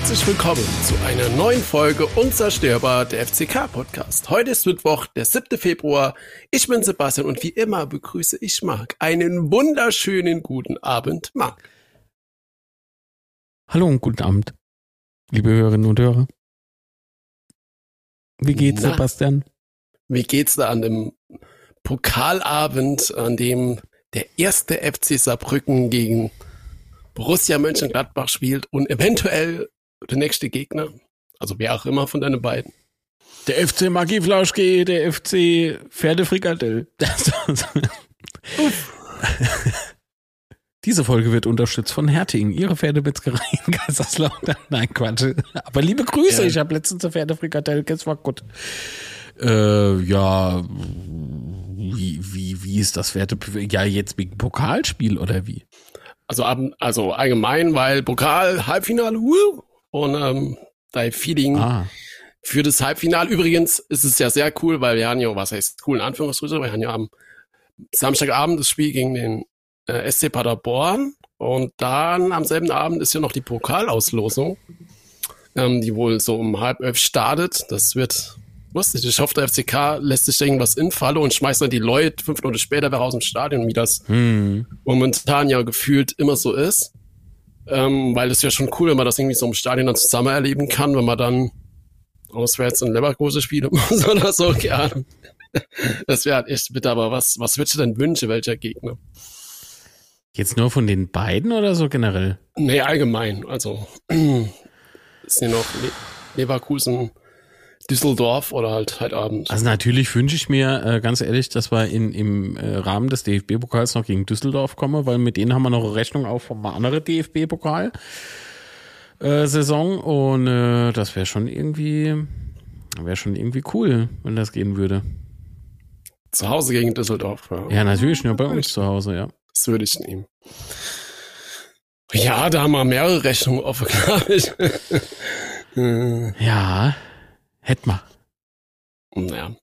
herzlich willkommen zu einer neuen Folge Unzerstörbar der FCK-Podcast. Heute ist Mittwoch, der 7. Februar. Ich bin Sebastian und wie immer begrüße ich Marc. Einen wunderschönen guten Abend, Marc. Hallo und guten Abend, liebe Hörerinnen und Hörer. Wie geht's, Na, Sebastian? Wie geht's da an dem Pokalabend, an dem der erste FC Saarbrücken gegen Borussia Mönchengladbach spielt und eventuell der nächste Gegner, also wer auch immer von deinen beiden. Der FC Maggi Flauschke, der FC Pferdefrikadell. Diese Folge wird unterstützt von Herting, ihre Pferdemetzgerei in Kaiserslautern. Nein, Quatsch. Aber liebe Grüße, ja. ich habe letztens eine Pferdefrikadell, das war gut. Äh, ja, wie, wie, wie ist das Pferde? Ja, jetzt wegen Pokalspiel oder wie? Also, also allgemein, weil Pokal, Halbfinale, uh, und ähm, dein Feeling ah. für das Halbfinale. Übrigens ist es ja sehr cool, weil wir haben ja, was heißt cool in Anführungsstrichen, wir haben ja am Samstagabend das Spiel gegen den äh, SC Paderborn und dann am selben Abend ist ja noch die Pokalauslosung, ähm, die wohl so um halb elf startet. Das wird lustig. Ich hoffe, der FCK lässt sich irgendwas infallen und schmeißt dann die Leute fünf Minuten später wieder aus dem Stadion, wie das hm. momentan ja gefühlt immer so ist. Ähm, weil es ja schon cool, wenn man das irgendwie so im Stadion dann zusammen erleben kann, wenn man dann auswärts in Leverkusen spielen muss oder so, gerne. Das wäre halt echt bitter, aber was, was würdest du denn wünschen, welcher Gegner? Jetzt nur von den beiden oder so generell? Nee, allgemein. Also, ist hier noch Leverkusen, Düsseldorf oder halt halt Abend. Also natürlich wünsche ich mir äh, ganz ehrlich, dass wir in, im äh, Rahmen des DFB-Pokals noch gegen Düsseldorf kommen, weil mit denen haben wir noch eine Rechnung auf vom anderen DFB-Pokal. Äh, Saison und äh, das wäre schon irgendwie wäre schon irgendwie cool, wenn das gehen würde. Zu Hause gegen Düsseldorf. Ja, ja natürlich nur bei uns zu Hause, ja. Das würde ich nehmen. Ja, da haben wir mehrere Rechnungen offen, glaube ich. ja. Hätt mal. Ja.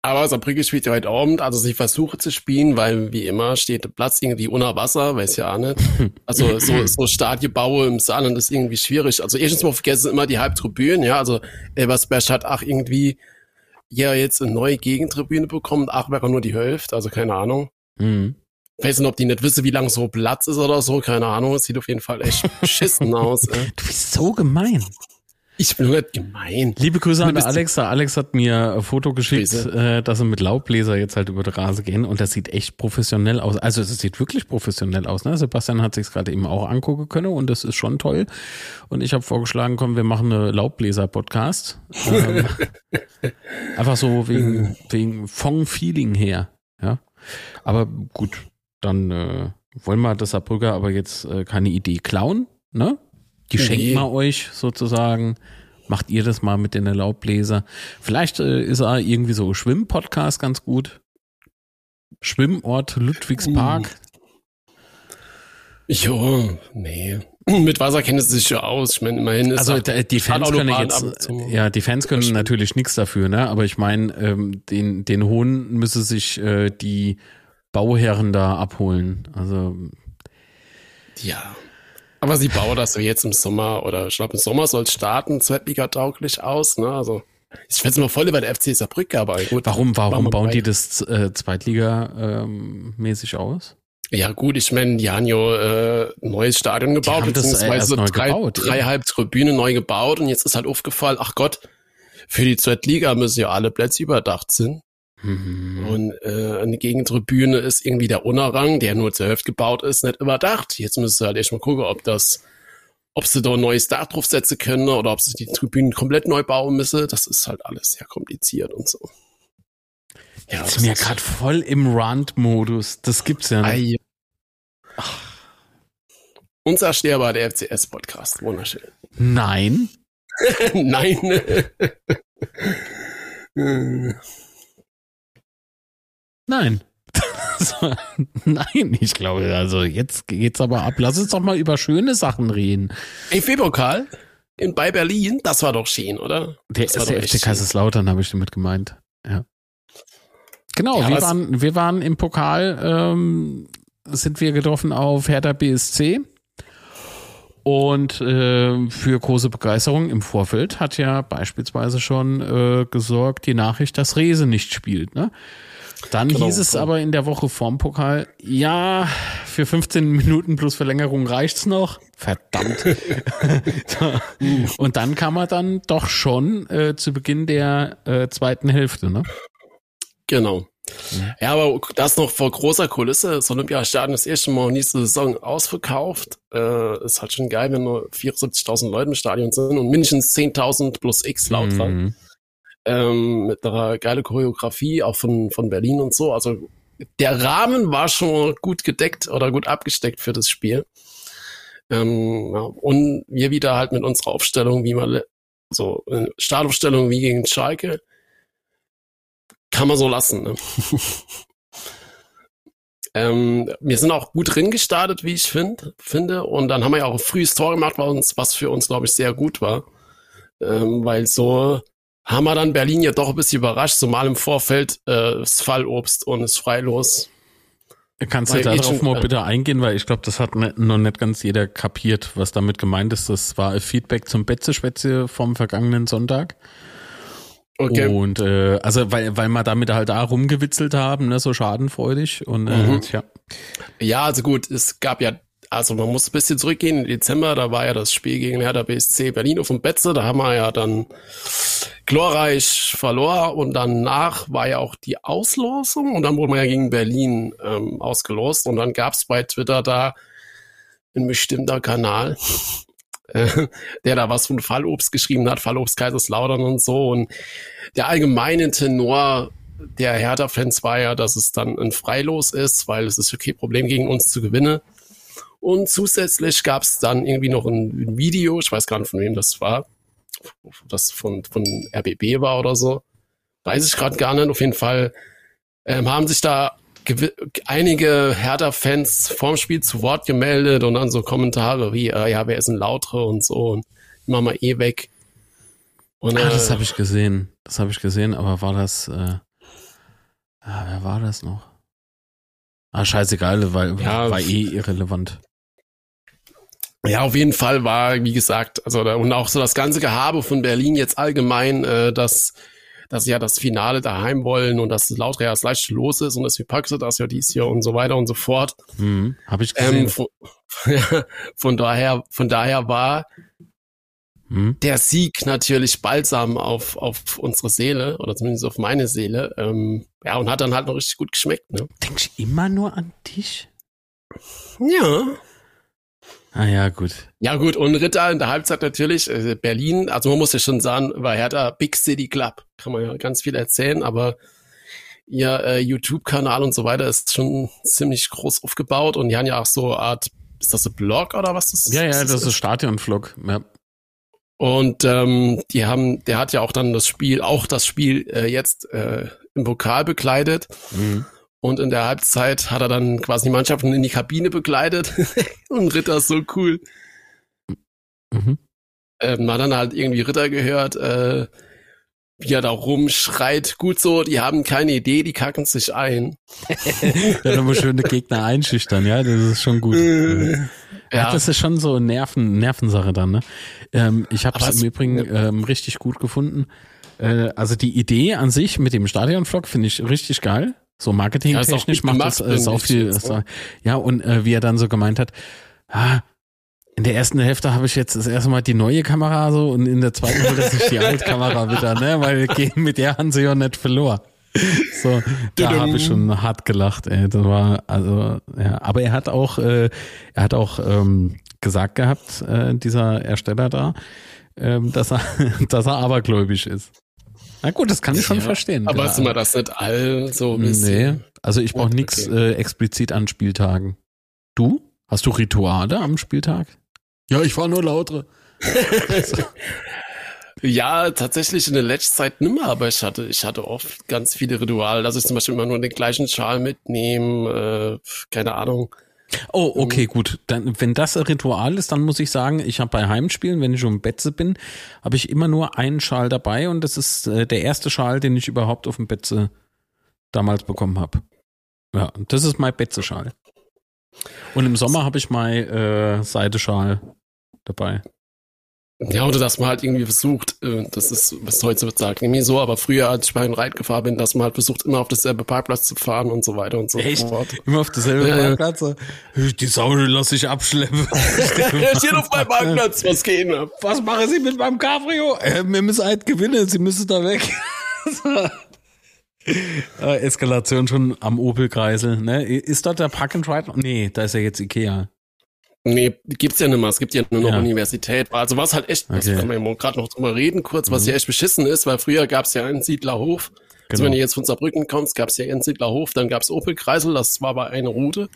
Aber Saarbrücke spielt ja heute Abend, also sie versuche zu spielen, weil wie immer steht der Platz irgendwie unter Wasser, weiß ja auch nicht. Also so, so Stadionbau im Saarland ist irgendwie schwierig. Also erstens mal vergessen immer die Halbtribünen, ja, also Elversberg hat auch irgendwie ja jetzt eine neue Gegentribüne bekommen, ach wäre nur die Hälfte, also keine Ahnung. Mhm. Ich weiß nicht, ob die nicht wissen, wie lang so Platz ist oder so, keine Ahnung, es sieht auf jeden Fall echt beschissen aus. Ey. Du bist so gemein. Ich bin nicht gemein. Liebe Grüße an Alex. Alex hat mir ein Foto geschickt, äh, dass sie mit Laubbläser jetzt halt über die Rase gehen und das sieht echt professionell aus. Also es sieht wirklich professionell aus. Ne? Sebastian hat sich gerade eben auch angucken können und das ist schon toll. Und ich habe vorgeschlagen, komm, wir machen eine Laubbläser-Podcast. Ähm, einfach so wegen, wegen Fong-Feeling her. Ja, aber gut, dann äh, wollen wir das Saarbrücker aber jetzt äh, keine Idee klauen, ne? Die nee. schenkt man euch sozusagen. Macht ihr das mal mit den Laubbläser. Vielleicht äh, ist er irgendwie so Schwimmpodcast ganz gut. Schwimmort Ludwigspark. Jo, nee. Mit Wasser kennt es sich ja aus. Ich meine, immerhin ist also die Fans können jetzt, ja, die Fans können natürlich nichts dafür, ne? Aber ich meine, ähm, den den Hohn müsse sich äh, die Bauherren da abholen. Also ja. Aber sie bauen das so jetzt im Sommer oder ich glaube im Sommer soll es starten, Zweitliga tauglich aus, ne? Also ich finde es immer voll über der FC Saarbrücke, aber gut. Warum, warum bauen die das äh, Zweitliga-mäßig ähm, aus? Ja gut, ich meine, die haben ja äh, neues Stadion gebaut, beziehungsweise das, äh, drei, gebaut, dreieinhalb Tribüne neu gebaut und jetzt ist halt aufgefallen, ach Gott, für die Zweitliga müssen ja alle Plätze überdacht sind. Mhm. Und äh, eine Gegentribüne ist irgendwie der Unerrang, der nur zur Hälfte gebaut ist, nicht überdacht. Jetzt müssen sie halt echt mal gucken, ob das, ob sie da ein neues Dach draufsetzen können oder ob sie die Tribünen komplett neu bauen müssen. Das ist halt alles sehr kompliziert und so. Ja, Jetzt sind wir gerade voll im Rand-Modus. Das gibt's ja nicht. Unzerstörbar, der FCS-Podcast. Wunderschön. Nein. Nein. Nein. Nein, ich glaube, also jetzt geht's aber ab. Lass uns doch mal über schöne Sachen reden. EFB-Pokal in bei Berlin, das war doch schön, oder? Der das der FC Kaiserslautern habe ich damit gemeint. Ja. Genau, ja, wir, waren, wir waren im Pokal, ähm, sind wir getroffen auf Hertha BSC. Und äh, für große Begeisterung im Vorfeld hat ja beispielsweise schon äh, gesorgt die Nachricht, dass Rese nicht spielt. Ne? Dann genau, hieß es aber in der Woche vorm Pokal, ja, für 15 Minuten plus Verlängerung reicht's noch. Verdammt. Und dann kam er dann doch schon äh, zu Beginn der äh, zweiten Hälfte, ne? Genau. Ja, aber das noch vor großer Kulisse. Das Olympiastadion das erste Mal nächste Saison ausverkauft. Äh, ist halt schon geil, wenn nur 74.000 Leute im Stadion sind und mindestens 10.000 plus X laut mhm. Ähm, mit einer geile Choreografie, auch von, von Berlin und so. Also der Rahmen war schon gut gedeckt oder gut abgesteckt für das Spiel. Ähm, ja, und wir wieder halt mit unserer Aufstellung, wie man so äh, Startaufstellung wie gegen Schalke kann man so lassen. Ne? ähm, wir sind auch gut drin gestartet, wie ich find, finde. Und dann haben wir ja auch ein frühes Tor gemacht, was, uns, was für uns, glaube ich, sehr gut war. Ähm, weil so haben wir dann Berlin ja doch ein bisschen überrascht, zumal im Vorfeld äh, das Fallobst und es freilos. Kannst du darauf mal bitte eingehen, weil ich glaube, das hat ne, noch nicht ganz jeder kapiert, was damit gemeint ist. Das war Feedback zum Betze-Spätze vom vergangenen Sonntag. Okay. Und äh, also weil weil wir damit halt da rumgewitzelt haben, ne, so schadenfreudig und äh, mhm. ja. Ja, also gut, es gab ja also man muss ein bisschen zurückgehen. In Dezember, da war ja das Spiel gegen Hertha BSC Berlin auf dem Betze, da haben wir ja dann glorreich verloren. Und danach war ja auch die Auslosung. Und dann wurde man ja gegen Berlin ähm, ausgelost. Und dann gab's bei Twitter da ein bestimmter Kanal, der da was von Fallobst geschrieben hat, Fallobst Kaiserslautern und so. Und der allgemeine Tenor der Hertha-Fans war ja, dass es dann ein Freilos ist, weil es ist okay, Problem gegen uns zu gewinnen. Und zusätzlich gab es dann irgendwie noch ein Video, ich weiß gar nicht, von wem das war, das von, von RBB war oder so. Weiß ich gerade gar nicht. Auf jeden Fall ähm, haben sich da einige Hertha-Fans vorm Spiel zu Wort gemeldet und dann so Kommentare wie, äh, ja, wer ist ein Lautere und so und machen wir eh weg. Und, ah, das äh, habe ich gesehen. Das habe ich gesehen, aber war das, äh, ah, wer war das noch? Ah, scheißegal, weil ja, war eh irrelevant. Ja, auf jeden Fall war, wie gesagt, also und auch so das ganze Gehabe von Berlin jetzt allgemein, äh, dass dass sie ja das Finale daheim wollen und dass Lauter ja das leichte Los ist und dass wir Paxe das ja dies hier und so weiter und so fort. Mhm, Habe ich gesehen. Ähm, von, von, daher, von daher war mhm. der Sieg natürlich balsam auf, auf unsere Seele oder zumindest auf meine Seele. Ähm, ja, und hat dann halt noch richtig gut geschmeckt. Ne? Denkst du immer nur an dich? Ja. Ah ja, gut. Ja gut, und Ritter in der Halbzeit natürlich, äh, Berlin, also man muss ja schon sagen, war Hertha Big City Club, kann man ja ganz viel erzählen, aber ihr äh, YouTube-Kanal und so weiter ist schon ziemlich groß aufgebaut und die haben ja auch so eine Art, ist das ein Blog oder was das Ja, ja, das, das ist Stadion-Vlog, ja. Und ähm, die haben, der hat ja auch dann das Spiel, auch das Spiel äh, jetzt äh, im Pokal bekleidet. Mhm. Und in der Halbzeit hat er dann quasi die Mannschaften in die Kabine begleitet. und Ritter ist so cool. Mhm. Ähm, man hat dann halt irgendwie Ritter gehört, äh, wie er da rumschreit. Gut so, die haben keine Idee, die kacken sich ein. ja, nochmal schöne Gegner einschüchtern, ja, das ist schon gut. Ja. ja. das ist schon so Nerven, Nervensache dann, ne? Ähm, ich habe es im Übrigen ähm, richtig gut gefunden. Äh, also die Idee an sich mit dem Stadionvlog finde ich richtig geil. So marketingtechnisch ja, macht das äh, sau viel. Jetzt, äh, ja, und äh, wie er dann so gemeint hat, ah, in der ersten Hälfte habe ich jetzt das erste Mal die neue Kamera so und in der zweiten er sich die alte Kamera wieder, ne? Weil mit der haben sie ja nicht verloren. So, da habe ich schon hart gelacht, ey. Das war, also, ja. Aber er hat auch, äh, er hat auch ähm, gesagt gehabt, äh, dieser Ersteller da, ähm, dass er, dass er abergläubisch ist. Na gut, das kann ich schon verstehen. Aber ist immer das nicht all so ein Nee, also ich brauche nichts okay. äh, explizit an Spieltagen. Du? Hast du Rituale am Spieltag? Ja, ich war nur lautere. ja, tatsächlich in der letzten Zeit nimmer, aber ich hatte, ich hatte oft ganz viele Rituale, dass ich zum Beispiel immer nur den gleichen Schal mitnehme, äh, keine Ahnung. Oh, okay, gut. Dann, wenn das ein Ritual ist, dann muss ich sagen, ich habe bei Heimspielen, wenn ich um Betze bin, habe ich immer nur einen Schal dabei und das ist äh, der erste Schal, den ich überhaupt auf dem Betze damals bekommen habe. Ja, das ist mein Betze-Schal. Und im Sommer habe ich mein äh, Seideschal dabei. Ja, oder dass man halt irgendwie versucht, äh, das ist, was heute wird sagen, irgendwie so, aber früher, als ich bei einem Reit gefahren bin, dass man halt versucht, immer auf dasselbe Parkplatz zu fahren und so weiter und so Echt? fort. Immer auf dasselbe ja, Parkplatz? Die Sau lass ich abschleppen. Er steht auf meinem Parkplatz, was geht ab? Was machen Sie mit meinem Cabrio? Äh, wir müssen halt gewinnen, Sie müssen da weg. äh, Eskalation schon am Opel-Kreisel, ne? Ist dort der Park and Ride? Nee, da ist ja jetzt Ikea. Nee, gibt's ja nicht mehr. Es gibt ja nur noch ja. Universität. Also was halt echt, okay. das können wir ja gerade noch drüber reden kurz, was mhm. ja echt beschissen ist, weil früher gab's ja einen Siedlerhof. Also genau. Also wenn du jetzt von Saarbrücken kommst, gab's ja einen Siedlerhof, dann gab's Opel-Kreisel, das war aber eine Route.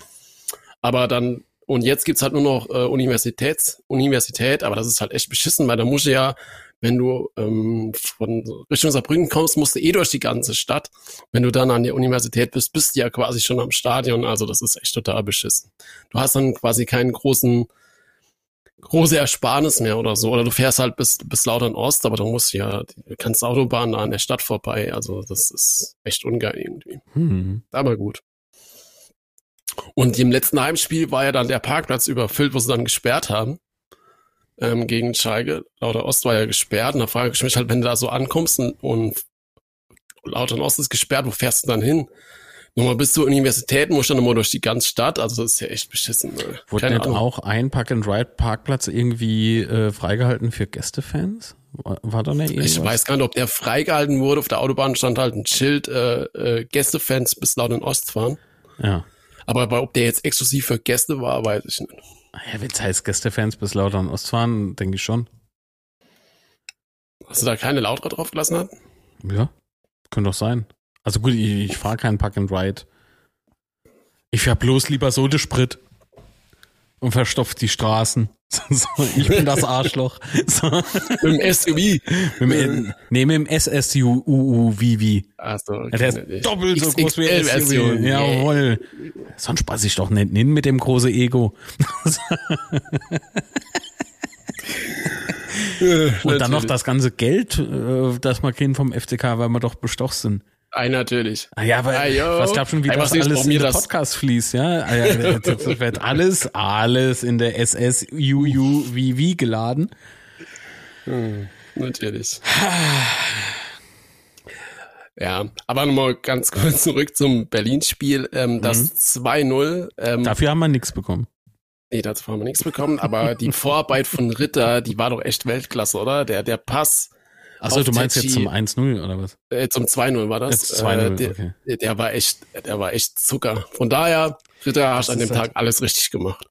Aber dann, und jetzt gibt's halt nur noch äh, Universitäts, Universität, aber das ist halt echt beschissen, weil da musst du ja wenn du ähm, von Richtung Saarbrücken kommst, musst du eh durch die ganze Stadt. Wenn du dann an der Universität bist, bist du ja quasi schon am Stadion. Also das ist echt total beschissen. Du hast dann quasi keinen großen große Ersparnis mehr oder so. Oder du fährst halt bis, bis Lautern Ost, aber du musst ja, du kannst Autobahn da an der Stadt vorbei. Also das ist echt ungeil irgendwie. Hm. Aber gut. Und im letzten Heimspiel war ja dann der Parkplatz überfüllt, wo sie dann gesperrt haben ähm, gegen Schalke. Lauter Ost war ja gesperrt. Und da frage ich mich halt, wenn du da so ankommst und, und Lauter Ost ist gesperrt, wo fährst du dann hin? Nochmal bis zur Universität musst du dann nochmal durch die ganze Stadt. Also das ist ja echt beschissen. Ne? Wurde nicht auch ein Park-and-Ride-Parkplatz irgendwie äh, freigehalten für Gästefans? War, war da nicht Ich weiß gar nicht, ob der freigehalten wurde. Auf der Autobahn stand halt ein Schild, äh, äh, Gästefans bis Lautern Ost fahren. Ja. Aber ob der jetzt exklusiv für Gäste war, weiß ich nicht. Ja, wenn es heißt Gästefans bis Lautern Ost fahren, denke ich schon. Hast du da keine Lautra drauf gelassen? Hat? Ja, könnte doch sein. Also gut, ich, ich fahre keinen Park and Ride. Ich fahre bloß lieber Sodesprit und verstopft die Straßen. So, ich bin das Arschloch. So. mit dem SUV. Mit dem, nee, mit dem SSUUVV. Ach so, okay. Der ist doppelt so groß wie SUV. Jawohl. Sonst spaß ich doch nicht hin mit dem großen Ego. Und dann noch das ganze Geld, äh, das man kriegen vom FCK, weil wir doch bestochen sind. Ei, natürlich. Ah, ja, aber ah, was glaub schon, wie Ei, das alles in den Podcast fließt, ja? Ah, ja das wird alles, alles in der SSUUVV geladen. Hm, natürlich. Ja, aber nochmal ganz kurz zurück zum Berlin-Spiel. Ähm, das mhm. 2-0. Ähm, Dafür haben wir nichts bekommen. Nee, dazu haben wir nichts bekommen, aber die Vorarbeit von Ritter, die war doch echt Weltklasse, oder? Der, der Pass Achso, du meinst Tetschi, jetzt zum 1-0 oder was? Äh, zum 2-0 war das. 2-0, äh, der, okay. Der war echt, der war echt Zucker. Von daher, Ritter hast an dem Tag alles richtig gemacht.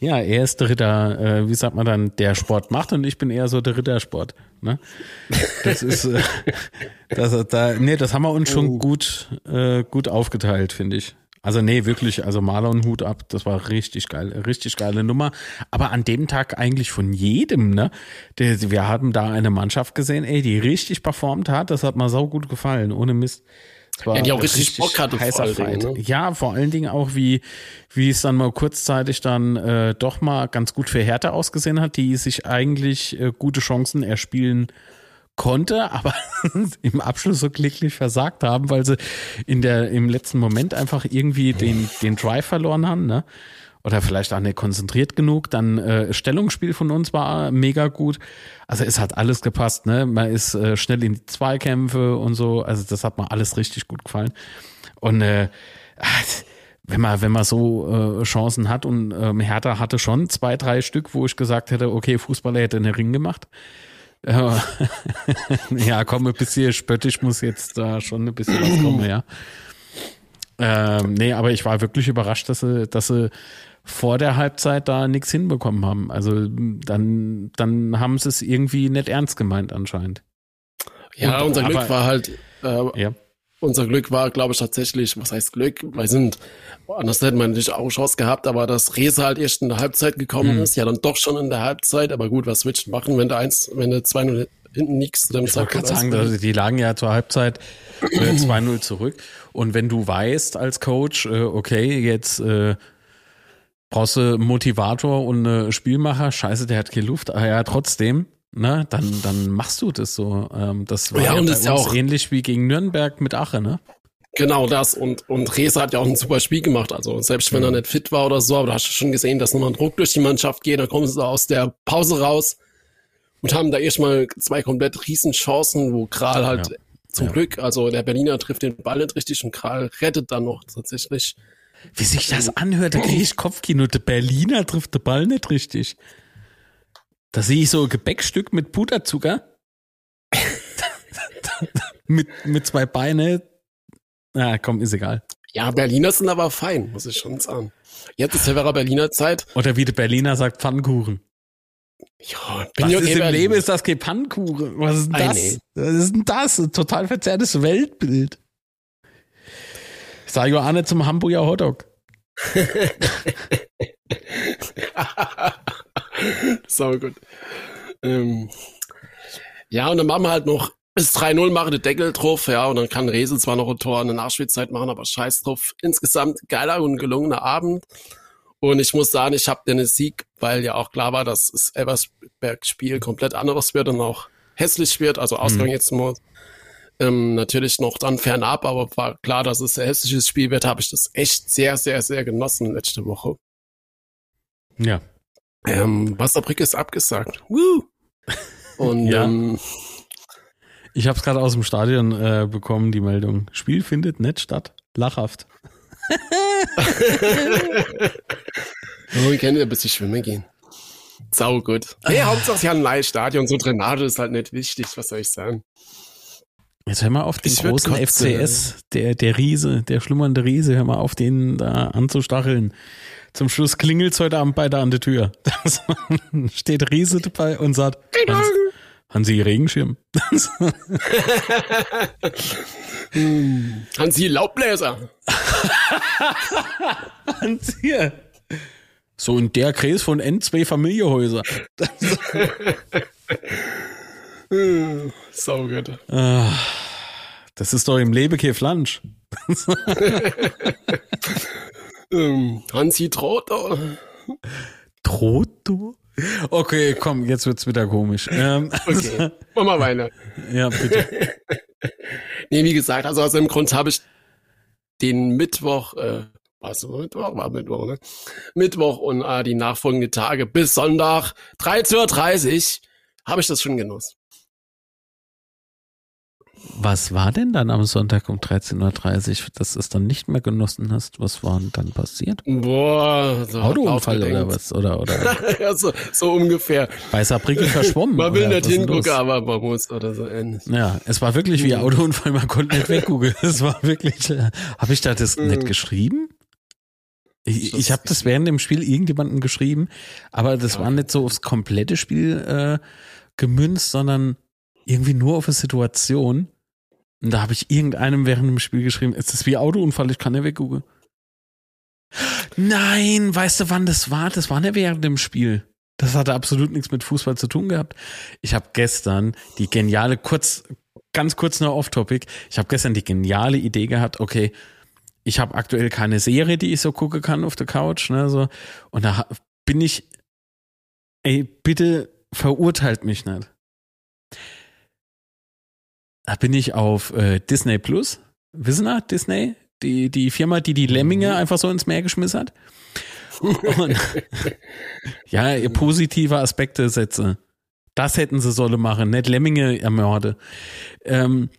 Ja, er ist der Ritter, äh, wie sagt man dann, der Sport macht und ich bin eher so der Rittersport. Ne? Das ist, äh, das, da, nee, das haben wir uns schon oh. gut, äh, gut aufgeteilt, finde ich. Also nee, wirklich, also Marlon Hut ab, das war richtig geil, richtig geile Nummer. Aber an dem Tag eigentlich von jedem, ne? Wir haben da eine Mannschaft gesehen, ey, die richtig performt hat, das hat mir sau gut gefallen, ohne Mist. ja, die auch richtig, richtig Bock hatte heißer vor Dingen, ne? Ja, vor allen Dingen auch, wie, wie es dann mal kurzzeitig dann äh, doch mal ganz gut für Hertha ausgesehen hat, die sich eigentlich äh, gute Chancen erspielen konnte, aber im Abschluss so glücklich versagt haben, weil sie in der, im letzten Moment einfach irgendwie den, den Drive verloren haben, ne? Oder vielleicht auch nicht konzentriert genug. Dann äh, Stellungsspiel von uns war mega gut. Also es hat alles gepasst, ne? Man ist äh, schnell in die Zweikämpfe und so. Also das hat mir alles richtig gut gefallen. Und äh, wenn man, wenn man so äh, Chancen hat und ähm, Hertha hatte schon zwei, drei Stück, wo ich gesagt hätte, okay, Fußballer hätte einen Ring gemacht. ja, komm, ein bisschen spöttisch muss jetzt da schon ein bisschen was kommen, ja. Ähm, nee, aber ich war wirklich überrascht, dass sie, dass sie vor der Halbzeit da nichts hinbekommen haben. Also dann, dann haben sie es irgendwie nicht ernst gemeint anscheinend. Ja, Und, unser Glück war halt, äh, ja unser Glück war, glaube ich, tatsächlich, was heißt Glück? Wir sind, anders hätte man nicht auch Chance gehabt, aber dass Rese halt erst in der Halbzeit gekommen mhm. ist, ja dann doch schon in der Halbzeit, aber gut, was willst du machen, wenn du eins, wenn du zwei 0 hinten nichts zu dem ich Zeitpunkt sagen, also die lagen ja zur Halbzeit äh, 2-0 zurück und wenn du weißt als Coach, äh, okay, jetzt äh, brauchst du Motivator und äh, Spielmacher, scheiße, der hat keine Luft, aber ja, trotzdem, ne, dann, dann machst du das so. Ähm, das war ja, ja, und das ja auch ähnlich wie gegen Nürnberg mit Ache, ne? Genau das. Und, und Reza hat ja auch ein super Spiel gemacht. Also selbst wenn er nicht fit war oder so, aber da hast du schon gesehen, dass nochmal ein Druck durch die Mannschaft geht. Dann kommen sie aus der Pause raus und haben da erstmal zwei komplett riesen Chancen, wo Kral halt ja. zum ja. Glück, also der Berliner trifft den Ball nicht richtig und Kral rettet dann noch tatsächlich. Wie sich das anhört, da kriege ich Kopfkino. Der Berliner trifft den Ball nicht richtig. Da sehe ich so ein Gebäckstück mit Puderzucker. mit, mit zwei Beine. Na, komm, ist egal. Ja, Berliner sind aber fein, muss ich schon sagen. Jetzt ist ja Berliner Zeit. Oder wie der Berliner sagt, Pfannkuchen. Ja, bin Was ist im Leben ist das kein Pfannkuchen? Was ist denn das? Nee. Was ist denn das? Ein total verzerrtes Weltbild. Ich sage ja auch nicht zum Hamburger Hotdog. Sau gut. Ähm, ja, und dann machen wir halt noch bis 3-0 machen den Deckel drauf, ja, und dann kann Rese zwar noch ein Tor in der Nachspielzeit machen, aber scheiß drauf. Insgesamt geiler und gelungener Abend. Und ich muss sagen, ich habe den Sieg, weil ja auch klar war, dass das Eversberg-Spiel komplett anderes wird und auch hässlich wird, also Ausgang mhm. jetzt nur ähm, natürlich noch dann fernab, aber war klar, dass es ein hässliches Spiel wird, habe ich das echt sehr, sehr, sehr genossen letzte Woche. Ja. Ähm, Wasserbrücke ist abgesagt. Woo! Und ja. ähm, ich habe es gerade aus dem Stadion äh, bekommen, die Meldung. Spiel findet nicht statt. Lachhaft. ich kann ja ein bisschen schwimmen gehen. Sau gut. Hey, Hauptsache, sie haben ein neues Stadion. So Drainage ist halt nicht wichtig. Was soll ich sagen? Jetzt hör mal auf den ich großen FCS, der, der Riese, der schlummernde Riese, hör mal auf, den da anzustacheln. Zum Schluss klingelt's heute Abend bei der an der Tür. Da steht Riese dabei und sagt, Hans, haben Sie Regenschirm? hm, haben Sie Laubbläser? haben Sie? So in der Kreis von N2 Familiehäuser. so gut. Ah, das ist doch im Lebekehr Flansch. Ähm, Hansi Trotto. Trotto? Okay, komm, jetzt wird's wieder komisch. Ähm, okay, mach mal weiter. Ja, bitte. nee, wie gesagt, also aus dem Grund habe ich den Mittwoch, äh, was Mittwoch? War Mittwoch, ne? Mittwoch und äh, die nachfolgenden Tage bis Sonntag 13.30 Uhr habe ich das schon genossen. Was war denn dann am Sonntag um 13.30 Uhr, dass du es dann nicht mehr genossen hast? Was war denn dann passiert? Boah, so Autounfall oder was? Oder, oder? ja, so, so ungefähr. Bei Saarbrücken verschwommen. man will nicht hingucken, aber man muss oder so ähnlich. Ja, es war wirklich wie mhm. Autounfall, man konnte nicht weggoogeln. Es war wirklich, äh, habe ich da das mhm. nicht geschrieben? Ich, ich habe das während dem Spiel irgendjemandem geschrieben, aber das okay. war nicht so aufs komplette Spiel äh, gemünzt, sondern irgendwie nur auf eine Situation. Und da habe ich irgendeinem während dem Spiel geschrieben, es ist wie Autounfall, ich kann nicht weggoogeln. Nein, weißt du, wann das war? Das war nicht während dem Spiel. Das hatte absolut nichts mit Fußball zu tun gehabt. Ich habe gestern die geniale, kurz, ganz kurz noch off-topic, ich habe gestern die geniale Idee gehabt, okay, ich habe aktuell keine Serie, die ich so gucken kann auf der Couch, ne, so. Und da bin ich, ey, bitte verurteilt mich nicht da bin ich auf äh, Disney Plus. Wissen Sie, Disney? Die, die Firma, die die Lemminge mhm. einfach so ins Meer geschmissen hat. Und, ja, positive Aspekte setze. Das hätten sie solle machen, nicht Lemminge ermorde. Ähm,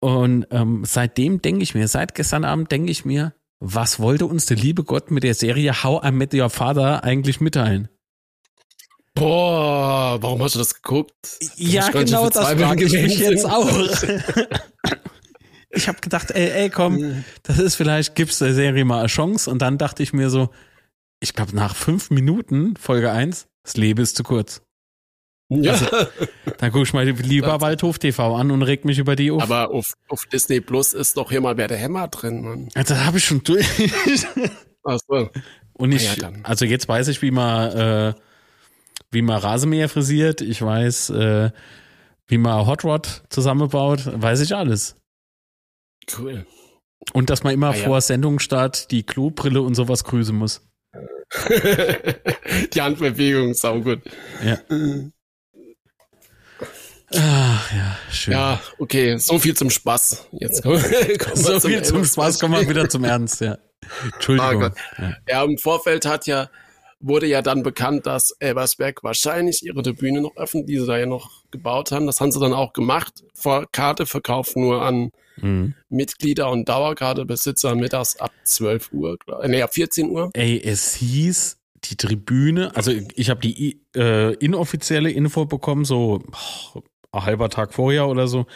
und ähm, seitdem denke ich mir, seit gestern Abend denke ich mir, was wollte uns der liebe Gott mit der Serie How I Met Your Father eigentlich mitteilen? Boah, warum hast du das geguckt? Ja, genau, das frage ich mich jetzt auch. ich habe gedacht, ey, ey, komm, das ist vielleicht, gibst der Serie mal eine Chance. Und dann dachte ich mir so, ich glaube, nach fünf Minuten, Folge eins, das Leben ist zu kurz. Ja. Also, dann gucke ich mal lieber Waldhof TV an und reg mich über die auf. Aber auf, auf Disney Plus ist doch hier mal wer der Hämmer drin, Mann. Ja, das habe ich schon durch. Ach so. Und ich, ja, also jetzt weiß ich, wie man äh, wie man Rasenmäher frisiert, ich weiß, äh, wie man Hot Rod zusammenbaut, weiß ich alles. Cool. Und dass man immer ah, vor ja. Sendungsstart die Klobrille und sowas grüßen muss. die Handbewegung, sau gut. Ja. Ach ja, schön. Ja, okay, so viel zum Spaß. Jetzt kommen, kommen so viel zum, zum Spaß, kommen wir wieder zum Ernst, ja. Entschuldigung. Oh ja. ja, im Vorfeld hat ja wurde ja dann bekannt, dass Elbersberg wahrscheinlich ihre Tribüne noch öffnet, die sie da ja noch gebaut haben. Das haben sie dann auch gemacht. Vor Karteverkauf nur an mhm. Mitglieder und Dauerkartebesitzer mittags ab 12 Uhr, nee, ab 14 Uhr. Ey, es hieß, die Tribüne, also ich habe die äh, inoffizielle Info bekommen, so oh, ein halber Tag vorher oder so.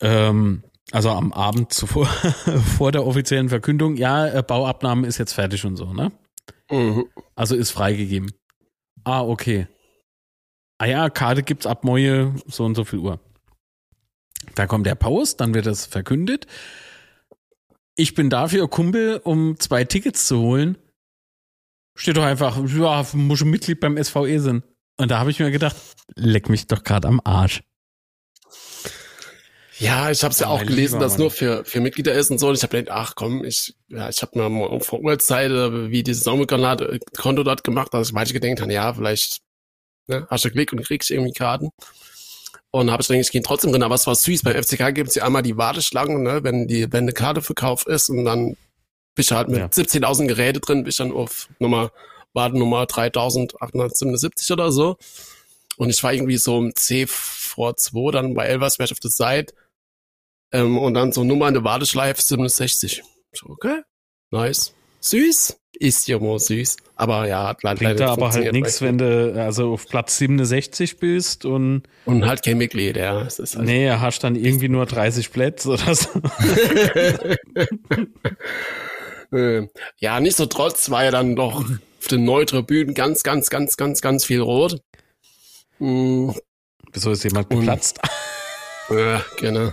Ähm, also am Abend zuvor, vor der offiziellen Verkündung, ja, äh, Bauabnahme ist jetzt fertig und so, ne? Mhm. Also ist freigegeben. Ah, okay. Ah ja, Karte gibt's ab Moje so und so viel Uhr. Da kommt der Post, dann wird das verkündet. Ich bin dafür Kumpel, um zwei Tickets zu holen. Steht doch einfach, ja, muss ein Mitglied beim SVE sein. Und da habe ich mir gedacht, leck mich doch gerade am Arsch. Ja, ich habe es ja, auch gelesen, dass nur für, für Mitglieder ist und so. Und ich habe gedacht, ach komm, ich, ja, ich habe mir vor Uhrzeit, wie dieses Saumkonto dort gemacht, dass ich weiter gedacht habe, ja, vielleicht ne, hast du Glück und kriegst irgendwie Karten. Und habe ich gedacht, ich gehe trotzdem drin. Aber was war süß, beim FCK gibt es ja einmal die Warteschlangen, ne, wenn die, wenn eine Karte verkauft ist und dann bist du halt mit ja. 17.000 Geräte drin, bist dann auf Nummer, Wartennummer 3.877 oder so. Und ich war irgendwie so um C vor 2 dann bei Elversberg auf der Seite ähm, und dann so Nummer in der Warteschleife 67. So, okay, nice. Süß. Ist ja mal süß. Aber ja, hat leider Bringt da aber halt nichts, wenn du also auf Platz 67 bist und. Und halt kein Mitglied, ja. Das ist halt nee, hast dann irgendwie nur 30 Plätze oder so. äh, ja, nicht so trotz war ja dann doch auf den Neutribünen ganz, ganz, ganz, ganz, ganz viel rot. Mhm. Wieso ist jemand geplatzt? ja, genau.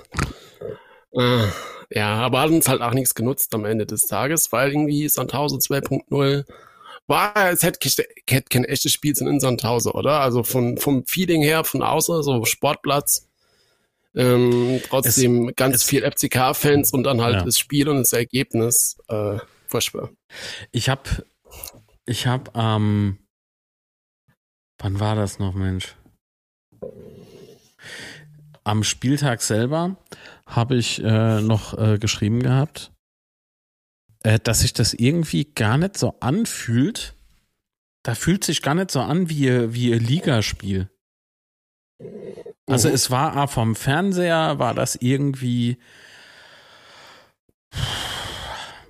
Äh, ja, aber hat uns halt auch nichts genutzt am Ende des Tages, weil irgendwie Sandhausen 2.0 war, es hätte, hätte kein echtes Spiel in Sandhausen, oder? Also von, vom Feeling her, von außen, so Sportplatz, ähm, trotzdem es, ganz es, viel FCK-Fans und dann halt ja. das Spiel und das Ergebnis, äh, furchtbar. Ich hab, ich hab, ähm, wann war das noch, Mensch? Am Spieltag selber habe ich äh, noch äh, geschrieben gehabt, äh, dass sich das irgendwie gar nicht so anfühlt. Da fühlt sich gar nicht so an wie, wie ein Ligaspiel. Also mhm. es war vom Fernseher, war das irgendwie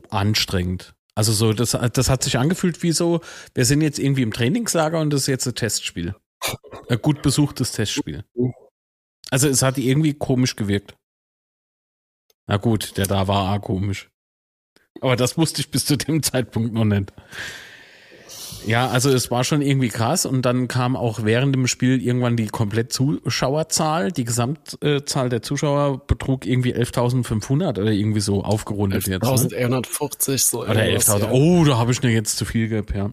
anstrengend. Also so, das, das hat sich angefühlt wie so, wir sind jetzt irgendwie im Trainingslager und das ist jetzt ein Testspiel. Ein gut besuchtes Testspiel. Also es hat irgendwie komisch gewirkt. Na gut, der da war auch komisch. Aber das wusste ich bis zu dem Zeitpunkt noch nicht. Ja, also es war schon irgendwie krass und dann kam auch während dem Spiel irgendwann die komplett Zuschauerzahl. Die Gesamtzahl der Zuschauer betrug irgendwie 11.500 oder irgendwie so aufgerundet 11 jetzt. 11.150 ne? so. Oder 11.000. Ja. Oh, da habe ich mir jetzt zu viel gehabt, ja.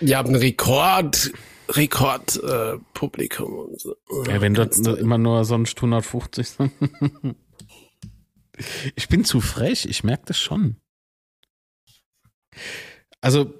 Ihr habt einen Rekord, Rekordpublikum äh, und so. Ja, wenn dort immer nur sonst 150 sind. Ich bin zu frech, ich merke das schon. Also,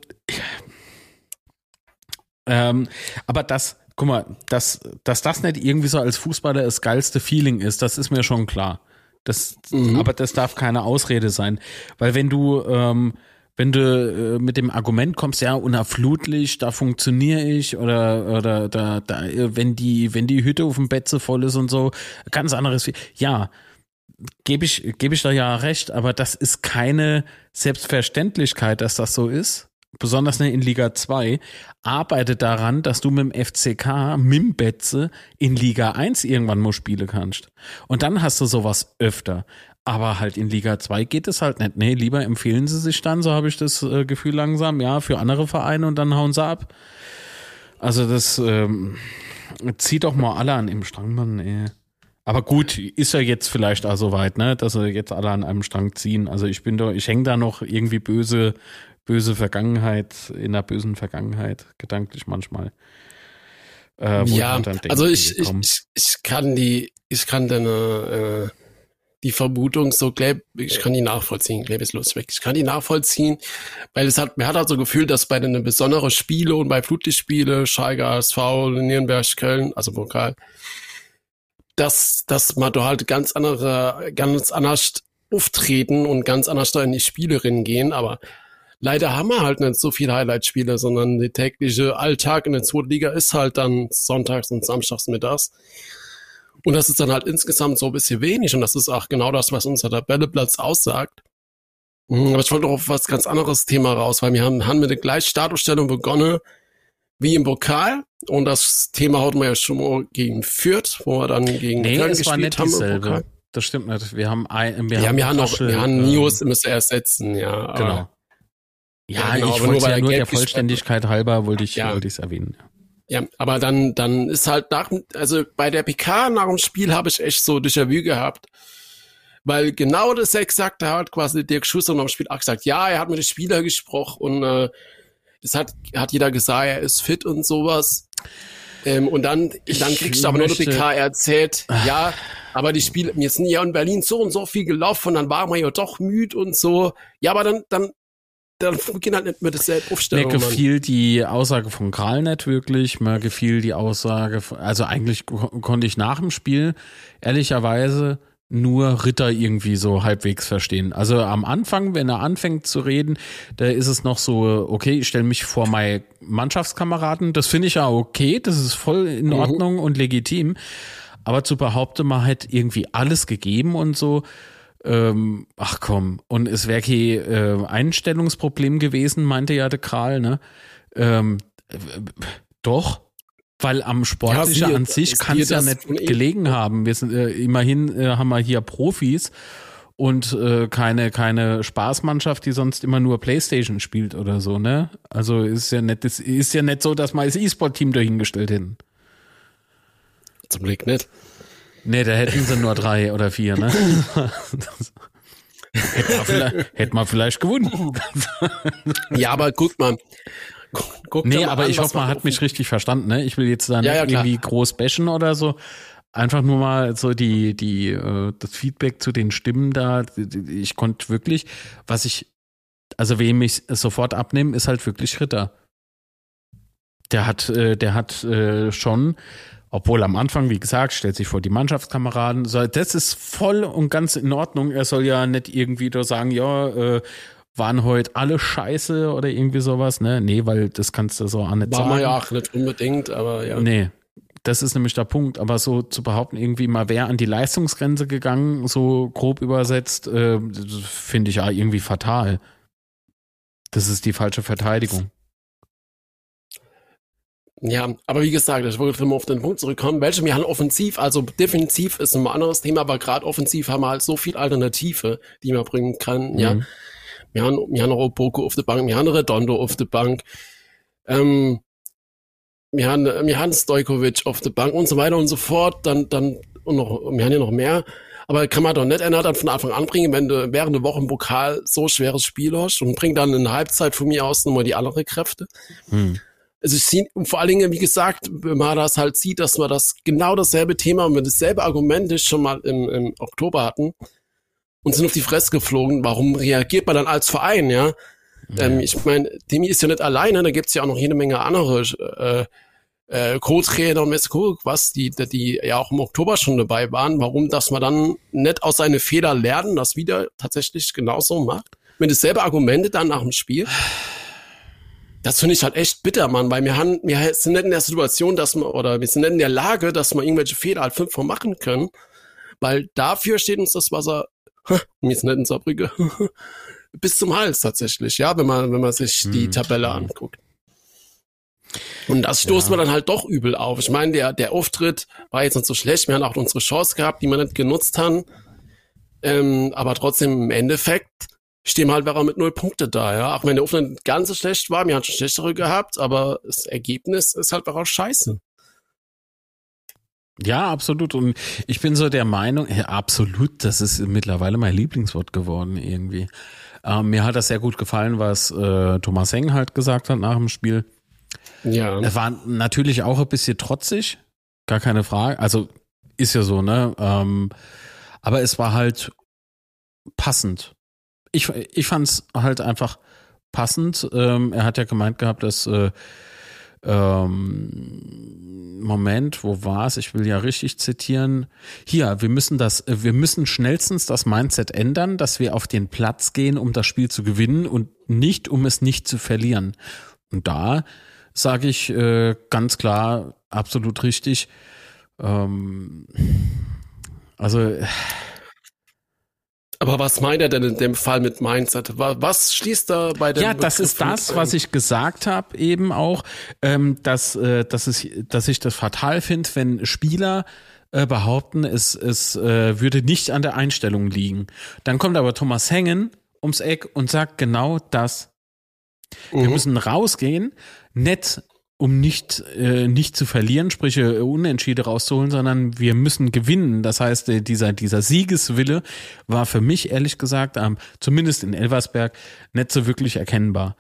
ähm, aber das, guck mal, dass, dass das nicht irgendwie so als Fußballer das geilste Feeling ist, das ist mir schon klar. Das, mhm. Aber das darf keine Ausrede sein. Weil wenn du, ähm, wenn du äh, mit dem Argument kommst, ja, unerflutlich, da funktioniere ich oder oder da, da, wenn die, wenn die Hütte auf dem Bett so voll ist und so, ganz anderes. Ja, gebe ich, gebe ich da ja recht, aber das ist keine Selbstverständlichkeit, dass das so ist. Besonders in Liga 2. Arbeite daran, dass du mit dem FCK, mit dem Betze in Liga 1 irgendwann mal spielen kannst. Und dann hast du sowas öfter. Aber halt in Liga 2 geht es halt nicht. Nee, lieber empfehlen sie sich dann, so habe ich das äh, Gefühl langsam, ja, für andere Vereine und dann hauen sie ab. Also das ähm, zieht doch mal alle an im Strang, Mann, ey. Aber gut, ist ja jetzt vielleicht auch so weit, ne, dass sie jetzt alle an einem Strang ziehen. Also ich bin da, ich hänge da noch irgendwie böse, böse Vergangenheit, in der bösen Vergangenheit, gedanklich manchmal. Äh, ja, denke, also ich, ich, ich, kann die, ich kann deine, äh, die Vermutung so, glaub, ich kann die nachvollziehen, glaub, ist los weg. Ich kann die nachvollziehen, weil es hat, mir hat halt so gefühlt, dass bei den besonderen Spiele und bei Flutlichtspiele, Schalke, SV, Nürnberg, Köln, also Vokal, dass, dass man da halt ganz andere, ganz anders auftreten und ganz anders da in die Spielerinnen gehen, aber leider haben wir halt nicht so viele Highlight-Spiele, sondern der tägliche Alltag in der zweiten Liga ist halt dann sonntags und samstags mittags. Und das ist dann halt insgesamt so ein bisschen wenig und das ist auch genau das, was unser Tabelleplatz aussagt. Mhm, aber ich wollte noch auf was ganz anderes Thema raus, weil wir haben, haben mit der gleichen Startaufstellung begonnen wie im Pokal und das Thema hatten wir ja schon mal gegen Fürth, wo wir dann gegen nee, Köln gespielt haben im Pokal. Das stimmt nicht. Wir haben ein, wir ja, haben, wir haben noch, wir haben Nios ähm, müssen ersetzen, ja. Genau. Ja, ja genau, ich wollte ja nur der Vollständigkeit halber wollte ich ja. wollte ich es erwähnen. Ja. Ja, aber dann dann ist halt nach also bei der PK nach dem Spiel habe ich echt so Déjà-vu gehabt. Weil genau das exakt hat quasi Dirk Schuster am Spiel auch gesagt, ja, er hat mit den Spieler gesprochen und äh, das hat hat jeder gesagt, er ist fit und sowas. Ähm, und dann, dann kriegst du aber nur die PK erzählt, ja, aber die Spiele, wir sind ja in Berlin so und so viel gelaufen und dann waren wir ja doch müde und so. Ja, aber dann, dann dann beginnt halt nicht mehr dasselbe Aufstellung. Mir gefiel die Aussage von Kral nicht wirklich. Mir gefiel die Aussage, von, also eigentlich konnte ich nach dem Spiel ehrlicherweise nur Ritter irgendwie so halbwegs verstehen. Also am Anfang, wenn er anfängt zu reden, da ist es noch so, okay, ich stelle mich vor meine Mannschaftskameraden. Das finde ich ja okay, das ist voll in mhm. Ordnung mhm. und legitim. Aber zu behaupten, man hätte irgendwie alles gegeben und so, ähm, ach komm, und es wäre kein äh, Einstellungsproblem gewesen, meinte ja der Kral, ne? Ähm, äh, doch, weil am Sportlichen ja, an sich kann es ja nicht gelegen haben. Wir sind äh, immerhin äh, haben wir hier Profis und äh, keine keine Spaßmannschaft, die sonst immer nur Playstation spielt oder so, ne? Also ist ja nicht ist ja nicht so, dass wir als E-Sport-Team dahingestellt hätten. Zum Glück nicht. Nee, da hätten sie nur drei oder vier, ne? hätte, man vielleicht, hätte man vielleicht gewonnen. ja, aber guck mal. Guck nee, aber an, ich hoffe, man hat mich richtig verstanden, ne? Ich will jetzt da nicht ja, ja, irgendwie groß bashen oder so. Einfach nur mal so die, die, äh, das Feedback zu den Stimmen da. Ich konnte wirklich, was ich, also wem ich sofort abnehme, ist halt wirklich Ritter. Der hat, äh, der hat äh, schon obwohl am Anfang, wie gesagt, stellt sich vor die Mannschaftskameraden. Das ist voll und ganz in Ordnung. Er soll ja nicht irgendwie da sagen, ja, äh, waren heute alle scheiße oder irgendwie sowas, ne? Nee, weil das kannst du so auch nicht War sagen. War ja auch nicht unbedingt, aber ja. Nee. Das ist nämlich der Punkt. Aber so zu behaupten, irgendwie mal wer an die Leistungsgrenze gegangen, so grob übersetzt, äh, finde ich ja irgendwie fatal. Das ist die falsche Verteidigung. Ja, aber wie gesagt, ich wollte mal auf den Punkt zurückkommen. Welche wir haben offensiv, also defensiv ist ein anderes Thema, aber gerade offensiv haben wir halt so viel Alternative, die man bringen kann. Mhm. Ja, wir haben, wir haben noch Boko auf der Bank, wir haben Redondo auf der Bank, ähm, wir haben, wir haben Stojkovic auf der Bank und so weiter und so fort. Dann, dann und noch, wir haben ja noch mehr. Aber kann man doch nicht einer dann von Anfang an bringen, wenn du während der Woche im Pokal so schweres Spiel hast und bring dann in Halbzeit von mir aus nochmal die anderen Kräfte. Mhm also ich sehe, vor allen Dingen, wie gesagt, wenn man das halt sieht, dass wir das genau dasselbe Thema und dasselbe Argument schon mal im, im Oktober hatten und sind auf die Fresse geflogen. Warum reagiert man dann als Verein, ja? ja. Ähm, ich meine, Demi ist ja nicht alleine, da gibt's ja auch noch jede Menge andere äh, äh, Co-Trainer und Messiko, was, die, die ja auch im Oktober schon dabei waren. Warum, dass man dann nicht aus seinen Fehler lernen, das wieder tatsächlich genauso macht? Mit dasselbe Argumente dann nach dem Spiel. Das finde ich halt echt bitter, Mann, weil wir, haben, wir sind nicht in der Situation, dass man, oder wir sind nicht in der Lage, dass wir irgendwelche Fehler halt fünfmal machen können, weil dafür steht uns das Wasser, wir sind nicht in Saarbrücke, bis zum Hals tatsächlich, ja, wenn man, wenn man sich hm. die Tabelle anguckt. Und das stoßt ja. man dann halt doch übel auf. Ich meine, der, der Auftritt war jetzt nicht so schlecht. Wir haben auch unsere Chance gehabt, die wir nicht genutzt haben. Ähm, aber trotzdem im Endeffekt stehen halt wäre mit null Punkte da, ja. Auch wenn der Ofen ganz so schlecht war, wir haben schon schlechtere gehabt, aber das Ergebnis ist halt auch scheiße. Ja, absolut. Und ich bin so der Meinung, ja, absolut, das ist mittlerweile mein Lieblingswort geworden irgendwie. Ähm, mir hat das sehr gut gefallen, was äh, Thomas Heng halt gesagt hat nach dem Spiel. Ja. Er war natürlich auch ein bisschen trotzig, gar keine Frage. Also ist ja so, ne? Ähm, aber es war halt passend ich, ich fand es halt einfach passend. Ähm, er hat ja gemeint gehabt, dass äh, ähm, Moment, wo war's? Ich will ja richtig zitieren. Hier, wir müssen das, wir müssen schnellstens das Mindset ändern, dass wir auf den Platz gehen, um das Spiel zu gewinnen und nicht, um es nicht zu verlieren. Und da sage ich äh, ganz klar, absolut richtig. Ähm, also aber was meint er denn in dem Fall mit Mindset? Was schließt da bei dem? Ja, das Begriff ist das, was ich gesagt habe, eben auch, ähm, dass, äh, dass, es, dass ich das fatal finde, wenn Spieler äh, behaupten, es, es äh, würde nicht an der Einstellung liegen. Dann kommt aber Thomas Hengen ums Eck und sagt genau das. Wir mhm. müssen rausgehen, nett um nicht, äh, nicht zu verlieren, sprich äh, Unentschiede rauszuholen, sondern wir müssen gewinnen. Das heißt, äh, dieser, dieser Siegeswille war für mich ehrlich gesagt, ähm, zumindest in Elversberg, nicht so wirklich erkennbar.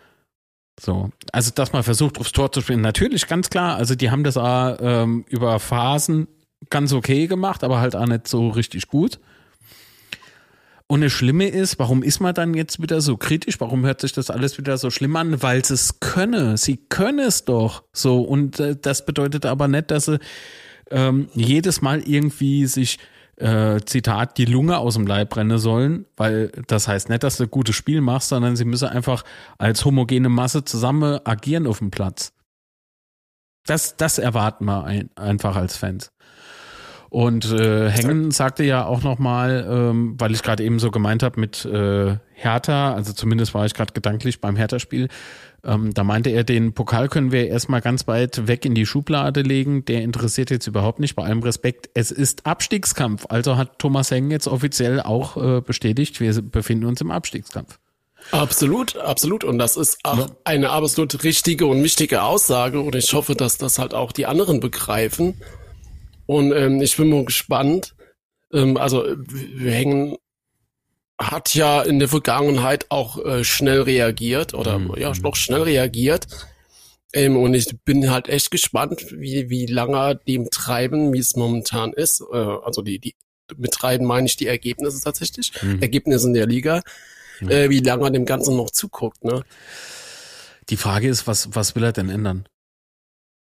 So, also dass man versucht, aufs Tor zu spielen, natürlich, ganz klar. Also die haben das auch, ähm, über Phasen ganz okay gemacht, aber halt auch nicht so richtig gut. Und das Schlimme ist, warum ist man dann jetzt wieder so kritisch? Warum hört sich das alles wieder so schlimm an? Weil sie es könne. Sie können es doch. So. Und äh, das bedeutet aber nicht, dass sie ähm, jedes Mal irgendwie sich äh, Zitat, die Lunge aus dem Leib brennen sollen, weil das heißt nicht, dass du ein gutes Spiel machst, sondern sie müssen einfach als homogene Masse zusammen agieren auf dem Platz. Das, das erwarten wir ein, einfach als Fans. Und äh, Hengen sagte ja auch nochmal, ähm, weil ich gerade eben so gemeint habe mit äh, Hertha, also zumindest war ich gerade gedanklich beim Hertha-Spiel, ähm, da meinte er, den Pokal können wir erstmal ganz weit weg in die Schublade legen. Der interessiert jetzt überhaupt nicht, bei allem Respekt. Es ist Abstiegskampf. Also hat Thomas Hengen jetzt offiziell auch äh, bestätigt, wir befinden uns im Abstiegskampf. Absolut, absolut. Und das ist auch ja. eine absolut richtige und wichtige Aussage. Und ich hoffe, dass das halt auch die anderen begreifen. Und ähm, ich bin mal gespannt. Ähm, also wir hängen hat ja in der Vergangenheit auch äh, schnell reagiert oder mhm. ja doch schnell reagiert. Ähm, und ich bin halt echt gespannt, wie, wie lange dem treiben, wie es momentan ist. Äh, also die, die mit treiben meine ich die Ergebnisse tatsächlich. Mhm. Ergebnisse in der Liga. Mhm. Äh, wie lange dem Ganzen noch zuguckt, ne? Die Frage ist, was, was will er denn ändern?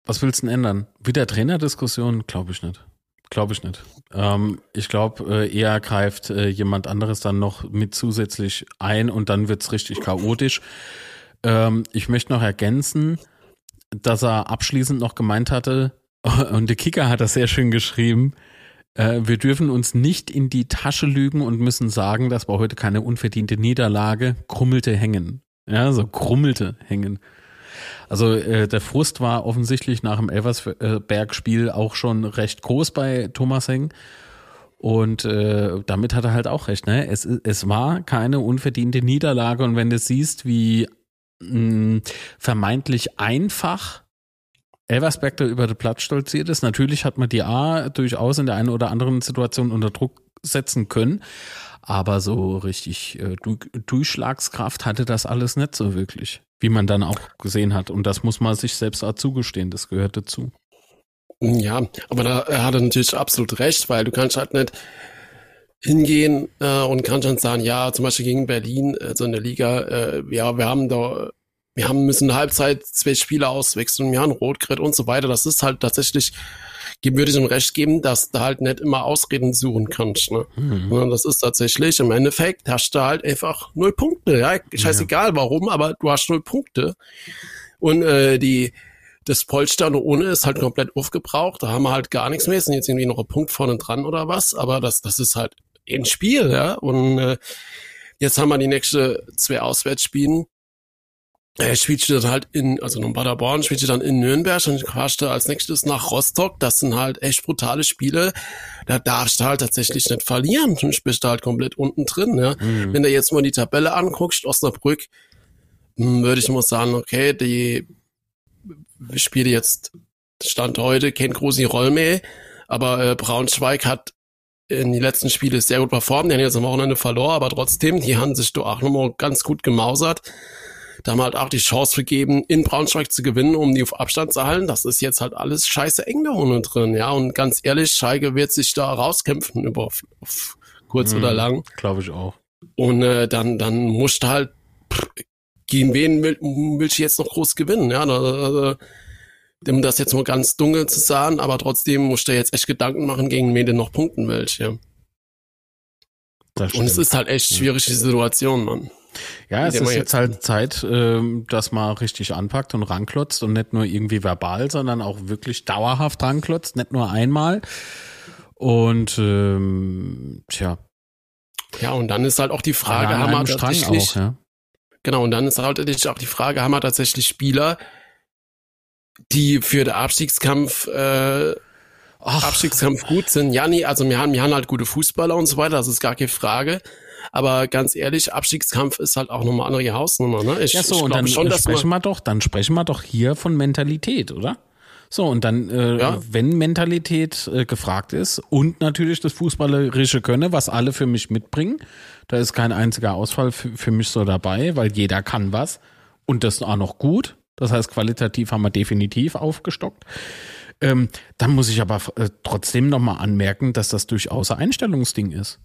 Was willst du denn ändern? Wieder Trainerdiskussion? Glaube ich nicht. Glaube ich nicht. Ähm, ich glaube, äh, eher greift äh, jemand anderes dann noch mit zusätzlich ein und dann wird's richtig chaotisch. Ähm, ich möchte noch ergänzen, dass er abschließend noch gemeint hatte, und der Kicker hat das sehr schön geschrieben, äh, wir dürfen uns nicht in die Tasche lügen und müssen sagen, das war heute keine unverdiente Niederlage, krummelte hängen. Ja, so krummelte hängen. Also äh, der Frust war offensichtlich nach dem Elversberg-Spiel auch schon recht groß bei Thomas Heng. Und äh, damit hat er halt auch recht. Ne? Es, es war keine unverdiente Niederlage. Und wenn du siehst, wie mh, vermeintlich einfach Elversberg da über den Platz stolziert ist, natürlich hat man die A durchaus in der einen oder anderen Situation unter Druck setzen können. Aber so richtig äh, Durchschlagskraft hatte das alles nicht so wirklich. Wie man dann auch gesehen hat. Und das muss man sich selbst auch zugestehen. Das gehört dazu. Ja, aber da hat er natürlich absolut recht, weil du kannst halt nicht hingehen äh, und kannst dann sagen, ja, zum Beispiel gegen Berlin, so also in der Liga, äh, ja, wir haben da, wir haben müssen Halbzeit zwei Spieler auswechseln, wir haben Rotgrid und so weiter. Das ist halt tatsächlich würde ich ihm recht geben, dass du halt nicht immer Ausreden suchen kannst. Ne? Mhm. Das ist tatsächlich, im Endeffekt hast du halt einfach null Punkte. Ja? Scheißegal ja. warum, aber du hast null Punkte. Und äh, die das Polster ohne ist halt komplett aufgebraucht. Da haben wir halt gar nichts mehr. Sind jetzt irgendwie noch ein Punkt vorne dran oder was. Aber das, das ist halt ein Spiel, ja. Und äh, jetzt haben wir die nächste zwei Auswärtsspielen er spielt dann halt in, also in Paderborn, spielt dann in Nürnberg und quatscht als nächstes nach Rostock. Das sind halt echt brutale Spiele. Da darfst du halt tatsächlich nicht verlieren. Du bist halt komplett unten drin. Ja. Mhm. Wenn du jetzt mal die Tabelle anguckst, Osnabrück, hm, würde ich mal sagen, okay, die Spiele jetzt Stand heute kennt große Rolle mehr, aber äh, Braunschweig hat in die letzten Spiele sehr gut performt. Die haben jetzt am Wochenende verloren, aber trotzdem, die haben sich doch auch nochmal ganz gut gemausert. Da haben wir halt auch die Chance gegeben, in Braunschweig zu gewinnen, um die auf Abstand zu halten. Das ist jetzt halt alles scheiße eng da unten drin, ja. Und ganz ehrlich, Schalke wird sich da rauskämpfen über auf, auf kurz mhm, oder lang. Glaube ich auch. Und äh, dann, dann musst du halt pff, gegen wen will, willst du jetzt noch groß gewinnen, ja. Da, um das jetzt nur ganz dunkel zu sagen, aber trotzdem musst du jetzt echt Gedanken machen, gegen wen du noch punkten willst, ja. Und es ist halt echt schwierig, die Situation, Mann. Ja, es ist jetzt halt Zeit, äh, dass man richtig anpackt und ranklotzt und nicht nur irgendwie verbal, sondern auch wirklich dauerhaft ranklotzt, nicht nur einmal. Und ähm, tja. Ja, und dann ist halt auch die Frage, haben wir tatsächlich, auch, ja. genau, und dann ist halt auch die Frage, haben wir tatsächlich Spieler, die für den Abstiegskampf äh, Ach. Abstiegskampf gut sind. Ja, nee, also wir haben, wir haben halt gute Fußballer und so weiter, das ist gar keine Frage. Aber ganz ehrlich, Abstiegskampf ist halt auch nochmal andere Hausnummer. Ne? Ich, ja, so, und dann schon, sprechen wir doch, dann sprechen wir doch hier von Mentalität, oder? So, und dann, äh, ja. wenn Mentalität äh, gefragt ist und natürlich das fußballerische Könne, was alle für mich mitbringen, da ist kein einziger Ausfall für mich so dabei, weil jeder kann was und das auch noch gut. Das heißt, qualitativ haben wir definitiv aufgestockt. Ähm, dann muss ich aber äh, trotzdem nochmal anmerken, dass das durchaus ein Einstellungsding ist.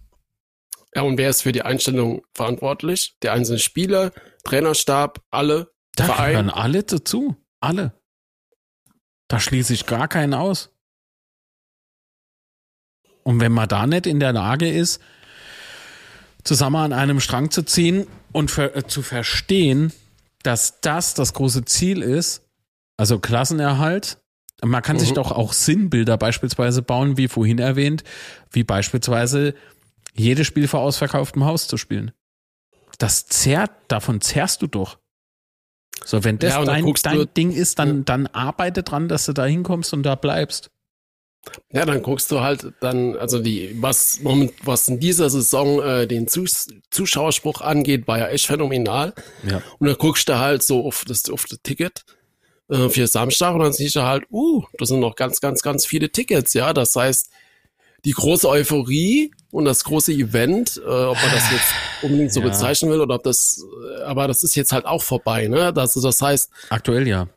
Ja, und wer ist für die Einstellung verantwortlich? Der einzelne Spieler, Trainerstab, alle, da Verein? gehören alle dazu. Alle. Da schließe ich gar keinen aus. Und wenn man da nicht in der Lage ist, zusammen an einem Strang zu ziehen und für, äh, zu verstehen, dass das das große Ziel ist, also Klassenerhalt, man kann mhm. sich doch auch Sinnbilder beispielsweise bauen, wie vorhin erwähnt, wie beispielsweise jedes Spiel vor ausverkauftem Haus zu spielen. Das zerrt, davon zerrst du doch. So, wenn das ja, dein, dein Ding ist, dann, ja. dann arbeite dran, dass du da hinkommst und da bleibst. Ja, dann guckst du halt dann, also die, was moment, was in dieser Saison äh, den Zus Zuschauerspruch angeht, war ja echt phänomenal. Ja. Und dann guckst du halt so auf das, auf das Ticket äh, für Samstag und dann siehst du halt, uh, das sind noch ganz, ganz, ganz viele Tickets, ja. Das heißt, die große Euphorie und das große Event, äh, ob man das jetzt unbedingt so ja. bezeichnen will oder ob das, äh, aber das ist jetzt halt auch vorbei, ne? Das, das heißt. Aktuell ja.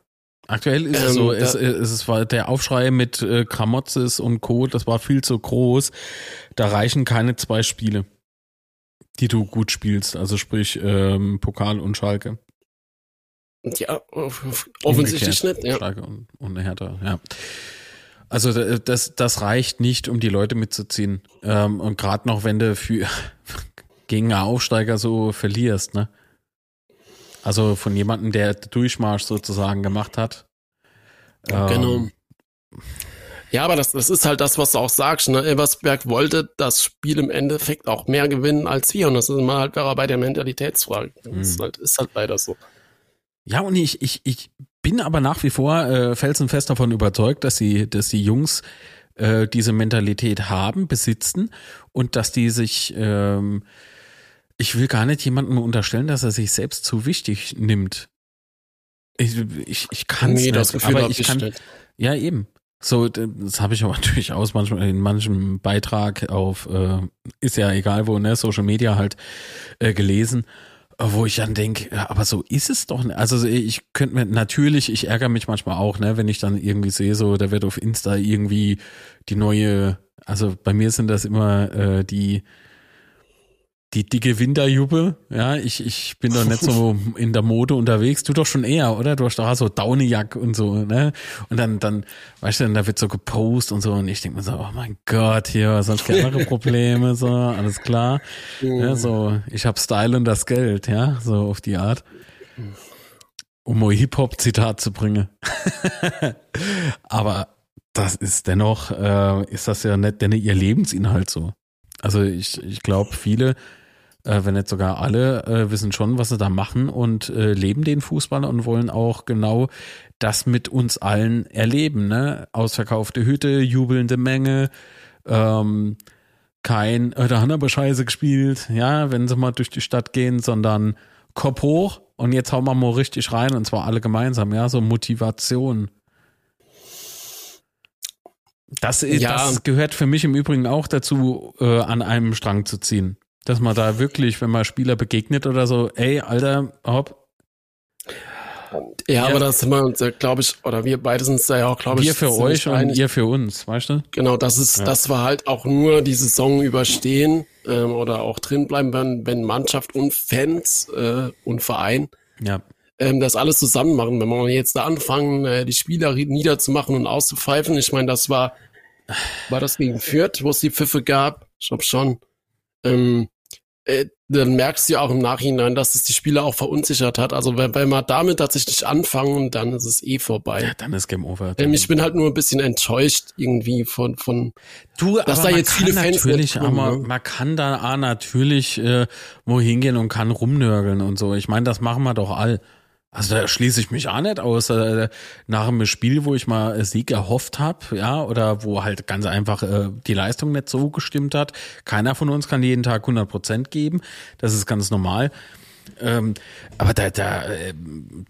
Aktuell ist ähm, es so, es, es, es war der Aufschrei mit äh, Kramotzes und Co., das war viel zu groß. Da reichen keine zwei Spiele, die du gut spielst, also sprich ähm, Pokal und Schalke. Ja, offensichtlich nicht. Ja. Schalke und, und Hertha, ja. Also das, das reicht nicht, um die Leute mitzuziehen. Ähm, und gerade noch, wenn du für gegen einen Aufsteiger so verlierst, ne? Also von jemandem, der Durchmarsch sozusagen gemacht hat. Ähm, genau. Ja, aber das, das ist halt das, was du auch sagst. Ne? Elversberg wollte das Spiel im Endeffekt auch mehr gewinnen als wir. Und das ist immer halt bei der Mentalitätsfrage. Das mhm. ist, halt, ist halt leider so. Ja, und ich, ich, ich bin aber nach wie vor äh, felsenfest davon überzeugt, dass sie, dass die Jungs äh, diese Mentalität haben, besitzen und dass die sich, ähm, ich will gar nicht jemandem unterstellen, dass er sich selbst zu wichtig nimmt. Ich, ich, ich kann es nee, nicht, das aber ich kann, nicht. ja eben. So, das habe ich aber durchaus manchmal in manchem Beitrag auf, äh, ist ja egal wo, ne, Social Media halt äh, gelesen. Wo ich dann denke, aber so ist es doch nicht. Also ich könnte mir, natürlich, ich ärgere mich manchmal auch, ne, wenn ich dann irgendwie sehe, so, da wird auf Insta irgendwie die neue, also bei mir sind das immer äh, die, die dicke Winterjuppe, ja, ich, ich bin doch nicht so in der Mode unterwegs, du doch schon eher, oder? Du hast doch so Dauniack und so, ne? Und dann, dann, weißt du, da wird so gepostet und so und ich denke mir so, oh mein Gott, hier, sonst keine andere Probleme, so, alles klar. Ja, so, ich hab Style und das Geld, ja, so auf die Art. Um mal Hip-Hop-Zitat zu bringen. Aber das ist dennoch, äh, ist das ja nicht denn ihr Lebensinhalt so. Also ich, ich glaube, viele äh, wenn nicht sogar alle, äh, wissen schon, was sie da machen und äh, leben den Fußball und wollen auch genau das mit uns allen erleben. Ne? Ausverkaufte Hütte, jubelnde Menge, ähm, kein, äh, da haben aber scheiße gespielt, ja, wenn sie mal durch die Stadt gehen, sondern Kopf hoch und jetzt hauen wir mal richtig rein und zwar alle gemeinsam, ja, so Motivation. Das, ja. das gehört für mich im Übrigen auch dazu, äh, an einem Strang zu ziehen. Dass man da wirklich, wenn man Spieler begegnet oder so, ey, Alter, hopp. Ja, ja. aber das sind wir uns glaube ich, oder wir beide sind es ja auch, glaube ich. Wir für euch und ihr für uns, weißt du? Genau, das ist, ja. das war halt auch nur die Saison überstehen ähm, oder auch drin bleiben, wenn, wenn Mannschaft und Fans äh, und Verein ja. ähm, das alles zusammen machen. Wenn wir jetzt da anfangen, äh, die Spieler niederzumachen und auszupfeifen, ich meine, das war, war das gegen Fürth, wo es die Pfiffe gab? Ich glaube schon. Ähm, äh, dann merkst du ja auch im Nachhinein, dass es die Spieler auch verunsichert hat. Also wenn, wenn wir damit tatsächlich anfangen, dann ist es eh vorbei. Ja, dann ist Game Over. Ähm, ich bin halt nur ein bisschen enttäuscht irgendwie von, von du, dass da jetzt viele Fans natürlich, aber ne? man kann da ah, natürlich äh, wohin gehen und kann rumnörgeln und so. Ich meine, das machen wir doch all. Also da schließe ich mich auch nicht aus. Äh, nach einem Spiel, wo ich mal Sieg erhofft habe, ja, oder wo halt ganz einfach äh, die Leistung nicht so gestimmt hat. Keiner von uns kann jeden Tag 100 Prozent geben. Das ist ganz normal. Ähm, aber da, da, äh,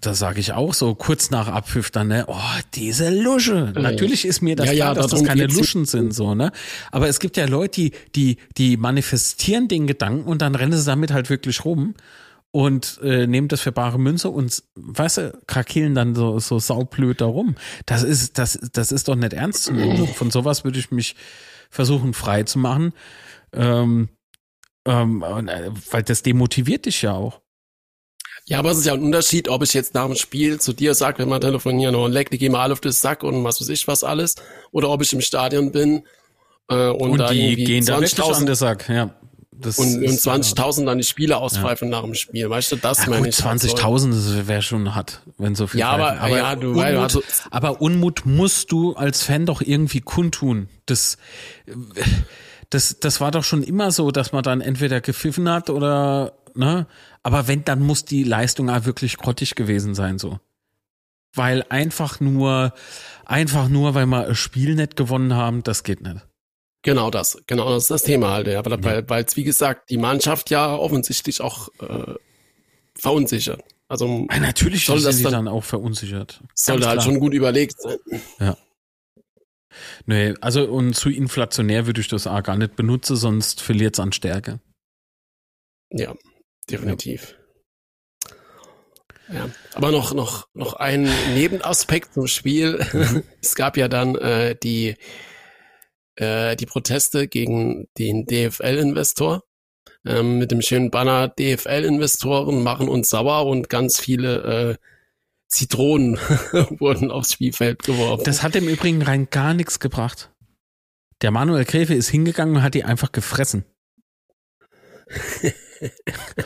da sage ich auch so kurz nach Abpfiff dann, ne, oh, diese Lusche. Ja. Natürlich ist mir das ja, klar, ja, dass das keine Luschen sind, so, ne? Aber es gibt ja Leute, die, die, die manifestieren den Gedanken und dann rennen sie damit halt wirklich rum und äh, nehmen das für bare Münze und weißt du, krakeln dann so, so saublöd darum. Das ist, das, das ist doch nicht ernst zu nehmen. Von sowas würde ich mich versuchen frei zu machen. Ähm, ähm, äh, weil das demotiviert dich ja auch. Ja, aber es ist ja ein Unterschied, ob ich jetzt nach dem Spiel zu dir sage, wenn wir telefonieren, oh, leck, die gehen mal alle auf den Sack und was weiß ich was alles, oder ob ich im Stadion bin äh, und, und die gehen da wirklich an den Sack, ja. Das und, und 20.000 dann die Spiele auspfeifen ja. nach dem Spiel. Weißt du, das ja, meine ich. 20.000 halt wäre schon hart, wenn so viel. Ja, aber, aber, ja, du, Unmut, also, aber Unmut musst du als Fan doch irgendwie kundtun. Das, das, das war doch schon immer so, dass man dann entweder gepfiffen hat oder, ne? Aber wenn, dann muss die Leistung auch wirklich grottig gewesen sein, so. Weil einfach nur, einfach nur, weil wir ein Spiel nicht gewonnen haben, das geht nicht. Genau das, genau das ist das Thema halt, ja. Weil, ja. weil wie gesagt, die Mannschaft ja offensichtlich auch äh, verunsichert. Also ja, natürlich soll das dann, dann auch verunsichert. Sollte halt schon gut überlegt sein. Ja. Nee, also und zu inflationär würde ich das auch gar nicht benutzen, sonst verliert es an Stärke. Ja, definitiv. Ja. ja. aber noch, noch, noch ein Nebenaspekt zum Spiel. Mhm. es gab ja dann äh, die äh, die Proteste gegen den DFL-Investor ähm, mit dem schönen Banner DFL-Investoren machen uns sauer und ganz viele äh, Zitronen wurden aufs Spielfeld geworfen. Das hat im Übrigen rein gar nichts gebracht. Der Manuel Gräfe ist hingegangen und hat die einfach gefressen.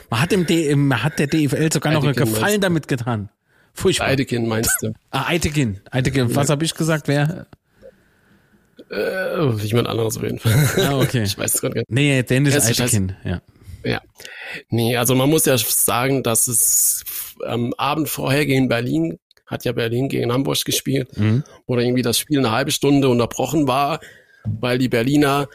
man hat, im D man hat der DFL sogar noch einen Gefallen damit getan. Furchtbar. Eidekin meinst du? Ah, Eidekin. Eidekin. Was habe ich gesagt? Wer? Äh, jemand anderes auf jeden Fall. Ah, okay. ich weiß es gerade gar nicht. Nee, Dennis Eitekin, ja. Ja. Nee, also man muss ja sagen, dass es am Abend vorher gegen Berlin, hat ja Berlin gegen Hamburg gespielt, mhm. oder irgendwie das Spiel eine halbe Stunde unterbrochen war, weil die Berliner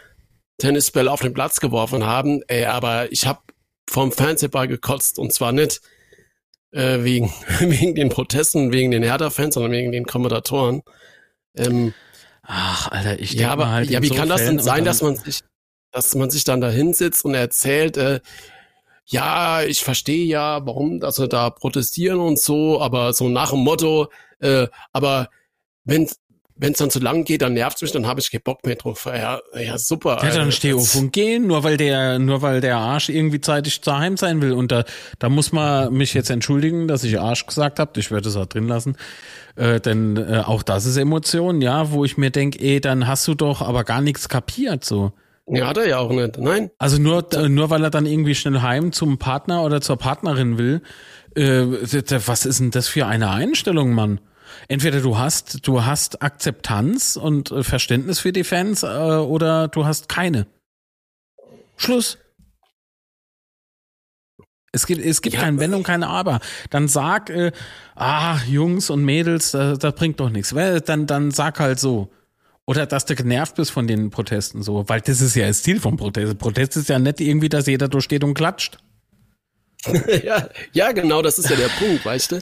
Tennisbälle auf den Platz geworfen haben. Ey, aber ich habe vom Fernsehball gekotzt und zwar nicht äh, wegen, wegen den Protesten, wegen den Hertha-Fans, sondern wegen den Kommentatoren. Ähm, Ach, Alter, ich ja, aber halt ja, wie so kann das denn sein, dass man sich, dass man sich dann da hinsitzt und erzählt, äh, ja, ich verstehe ja, warum, dass wir da protestieren und so, aber so nach dem Motto, äh, aber wenn wenn es dann zu lang geht, dann nervt's mich, dann habe ich keinen Bock mehr drauf. Ja, ja super. Ja, dann steh auf und gehen, nur weil der, nur weil der Arsch irgendwie zeitig daheim sein will. Und da, da muss man mich jetzt entschuldigen, dass ich Arsch gesagt habe. Ich werde es auch drin lassen. Äh, denn äh, auch das ist Emotion, ja, wo ich mir denk, ey, dann hast du doch aber gar nichts kapiert, so. Ja, hat er ja auch nicht. Nein. Also nur, nur weil er dann irgendwie schnell heim zum Partner oder zur Partnerin will. Äh, was ist denn das für eine Einstellung, Mann? Entweder du hast, du hast Akzeptanz und äh, Verständnis für die Fans äh, oder du hast keine. Schluss. Es gibt, es gibt ja. keine Wendung, keine Aber. Dann sag, äh, ah, Jungs und Mädels, das, das bringt doch nichts. Dann, dann sag halt so. Oder dass du genervt bist von den Protesten so, weil das ist ja das Ziel vom Protest. Protest ist ja nicht irgendwie, dass jeder durchsteht und klatscht. ja, ja, genau, das ist ja der Punkt, weißt du?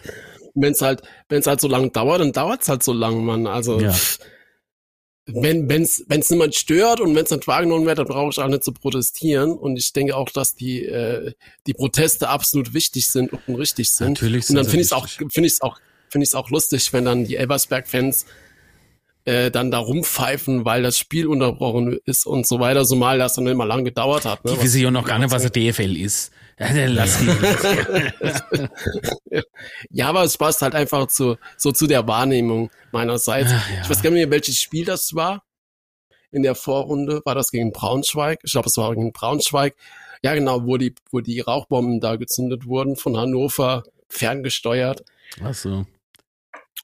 Wenn es halt, wenn es halt so lang dauert, dann dauert es halt so lang, Mann. Also ja. wenn wenn's wenn's niemand stört und wenn es nicht wahrgenommen wird, dann brauche ich auch nicht zu protestieren. Und ich denke auch, dass die äh, die Proteste absolut wichtig sind und richtig sind. Natürlich und dann finde ich es auch finde ich es auch finde ich es auch lustig, wenn dann die Elversberg-Fans äh, dann da rumpfeifen, weil das Spiel unterbrochen ist und so weiter, so mal das dann immer lang gedauert hat. Ne? Die wissen ja noch gar nicht, was der DFL ist. Ja, lass ja, aber es passt halt einfach zu, so zu der Wahrnehmung meinerseits. Ach, ja. Ich weiß gar nicht mehr, welches Spiel das war. In der Vorrunde war das gegen Braunschweig. Ich glaube, es war gegen Braunschweig. Ja, genau, wo die, wo die Rauchbomben da gezündet wurden von Hannover ferngesteuert. Ach so.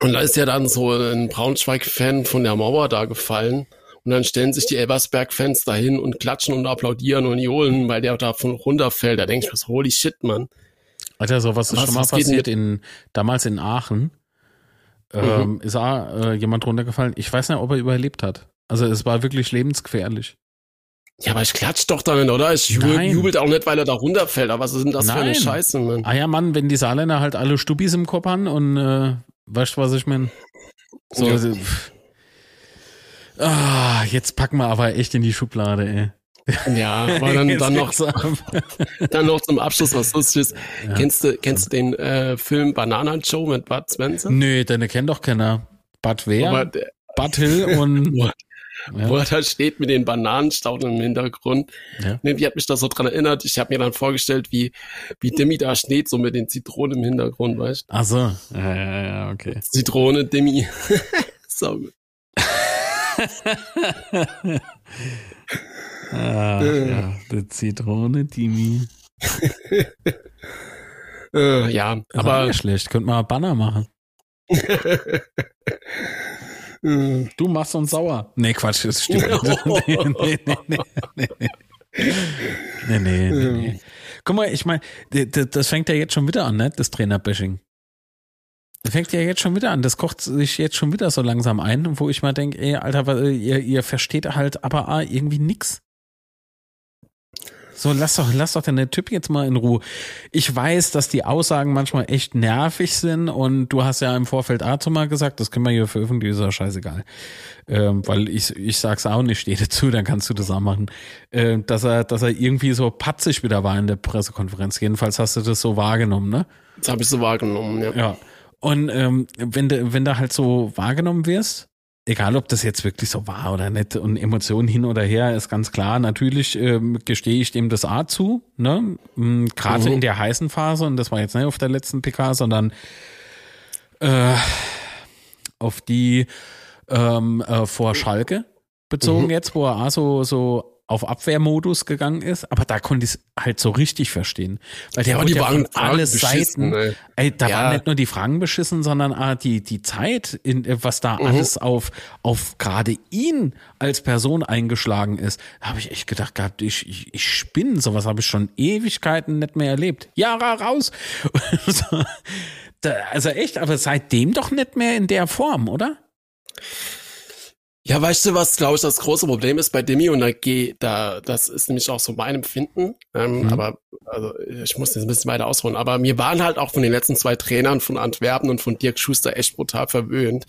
Und da ist ja dann so ein Braunschweig-Fan von der Mauer da gefallen. Und dann stellen sich die Elversberg-Fans da hin und klatschen und applaudieren und johlen, weil der da von runterfällt. Da denke ich mir so, holy shit, Mann. Alter, so was ist was, schon mal passiert in, damals in Aachen. Ähm, mhm. Ist auch äh, jemand runtergefallen. Ich weiß nicht, ob er überlebt hat. Also es war wirklich lebensgefährlich. Ja, aber ich klatsch doch da nicht, oder? Ich jubel, jubelt auch nicht, weil er da runterfällt. Aber was ist denn das Nein. für eine Scheiße, Mann? Ah ja, Mann, wenn die Saarländer halt alle Stubis im Kopf haben und äh, weißt du, was ich meine? So, ja. Ah, jetzt packen wir aber echt in die Schublade, ey. Ja, aber dann, dann noch, dann noch zum Abschluss was Lustiges. Ja. Kennst du, kennst du den äh, Film Banana Joe mit Bud Spencer? Nö, den kennt doch keiner. Bud wer? Bud Hill und ja. wo er da steht mit den Bananenstauden im Hintergrund. Ja. wie hat mich das so dran erinnert? Ich habe mir dann vorgestellt, wie, wie Demi da steht, so mit den Zitronen im Hintergrund, weißt du? Ach so, ja, ja, ja, okay. Zitrone, Demi. so gut. Ah, ja, die Zitrone, Demi. äh, ja, aber schlecht. Könnte man Banner machen. Du machst uns sauer. Nee, Quatsch, das stimmt. nee, nee, nee, nee, nee. Nee, nee, nee, nee. Guck mal, ich meine, das fängt ja jetzt schon wieder an, ne? Das Trainerbashing. Fängt ja jetzt schon wieder an. Das kocht sich jetzt schon wieder so langsam ein, wo ich mal denke, ey, Alter, ihr, ihr versteht halt aber irgendwie nix. So, lass doch, lass doch den Typ jetzt mal in Ruhe. Ich weiß, dass die Aussagen manchmal echt nervig sind und du hast ja im Vorfeld dazu mal gesagt, das können wir hier veröffentlichen, ist ja scheißegal. Ähm, weil ich, ich sag's auch nicht, stehe dazu, dann kannst du das auch machen. Ähm, dass er, dass er irgendwie so patzig wieder war in der Pressekonferenz. Jedenfalls hast du das so wahrgenommen, ne? Das habe ich so wahrgenommen, ja. Ja. Und ähm, wenn du, wenn du halt so wahrgenommen wirst, egal ob das jetzt wirklich so war oder nicht und Emotionen hin oder her ist ganz klar. Natürlich ähm, gestehe ich dem das A zu, ne? Mm, gerade mhm. in der heißen Phase und das war jetzt nicht auf der letzten PK, sondern äh, auf die ähm, äh, vor Schalke bezogen mhm. jetzt, wo er auch so, so auf Abwehrmodus gegangen ist, aber da konnte ich es halt so richtig verstehen. Weil der ja, die ja waren alle Seiten, ey. ey da ja. waren nicht nur die Fragen beschissen, sondern ah, die, die Zeit, in, was da mhm. alles auf, auf gerade ihn als Person eingeschlagen ist. Da habe ich echt gedacht gehabt, ich, ich, ich spinne, sowas habe ich schon Ewigkeiten nicht mehr erlebt. Jahre raus. also echt, aber seitdem doch nicht mehr in der Form, oder? Ja, weißt du, was, glaube ich, das große Problem ist bei Demi und da geht, da, das ist nämlich auch so mein Empfinden. Ähm, mhm. Aber also ich muss jetzt ein bisschen weiter ausholen. Aber mir waren halt auch von den letzten zwei Trainern von Antwerpen und von Dirk Schuster echt brutal verwöhnt.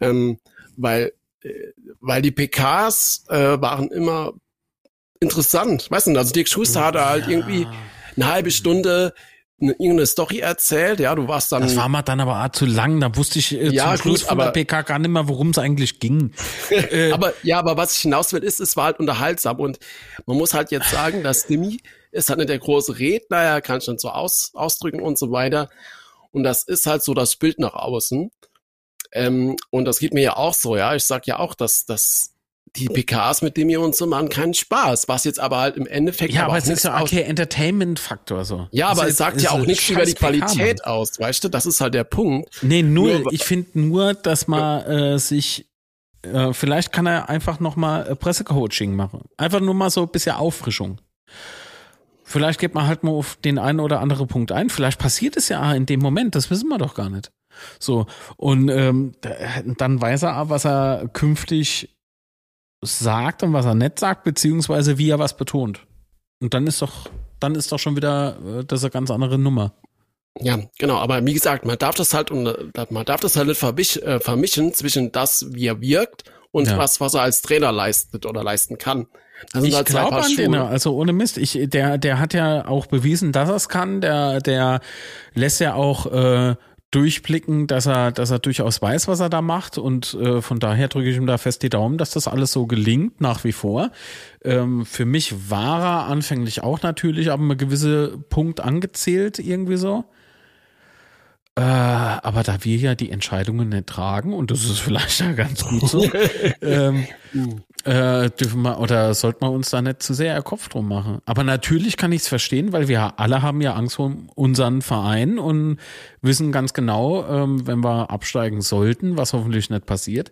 Ähm, weil, äh, weil die PKs äh, waren immer interessant. Weißt du, also Dirk Schuster hatte halt irgendwie eine halbe Stunde eine, irgendeine Story erzählt, ja, du warst dann. Das war mal dann aber auch zu lang, da wusste ich äh, ja, zum Schluss gut, von aber, der PK gar nicht mehr, worum es eigentlich ging. äh, aber ja, aber was ich hinaus will, ist, es war halt unterhaltsam und man muss halt jetzt sagen, dass Demi ist halt nicht der große Redner, er kann schon so aus, ausdrücken und so weiter. Und das ist halt so das Bild nach außen. Ähm, und das geht mir ja auch so, ja. Ich sag ja auch, dass, dass die PKs mit dem hier und so machen keinen Spaß. Was jetzt aber halt im Endeffekt. Ja, aber, aber es ist ja okay, Entertainment-Faktor so. Ja, aber es sagt ja auch nichts über die Qualität PK, aus, weißt du? Das ist halt der Punkt. Nee, nur, nur ich finde nur, dass man äh, sich äh, vielleicht kann er einfach nochmal äh, Pressecoaching machen. Einfach nur mal so ein bisschen Auffrischung. Vielleicht geht man halt mal auf den einen oder anderen Punkt ein. Vielleicht passiert es ja in dem Moment, das wissen wir doch gar nicht. So, und ähm, dann weiß er, was er künftig sagt und was er nicht sagt, beziehungsweise wie er was betont. Und dann ist doch, dann ist doch schon wieder äh, das eine ganz andere Nummer. Ja, genau, aber wie gesagt, man darf das halt und äh, man darf das halt nicht vermischen, äh, vermischen zwischen das, wie er wirkt und ja. was, was er als Trainer leistet oder leisten kann. Das ich halt glaube an den, also ohne Mist, ich, der, der hat ja auch bewiesen, dass er es kann, der, der lässt ja auch äh, durchblicken, dass er, dass er durchaus weiß, was er da macht. Und äh, von daher drücke ich ihm da fest die Daumen, dass das alles so gelingt, nach wie vor. Ähm, für mich war er anfänglich auch natürlich, aber ein gewisser Punkt angezählt, irgendwie so. Äh, aber da wir ja die Entscheidungen nicht tragen, und das ist vielleicht ja ganz gut so, ähm, äh, dürfen wir oder sollten wir uns da nicht zu sehr Kopf drum machen. Aber natürlich kann ich es verstehen, weil wir alle haben ja Angst vor unseren Verein und wissen ganz genau, ähm, wenn wir absteigen sollten, was hoffentlich nicht passiert,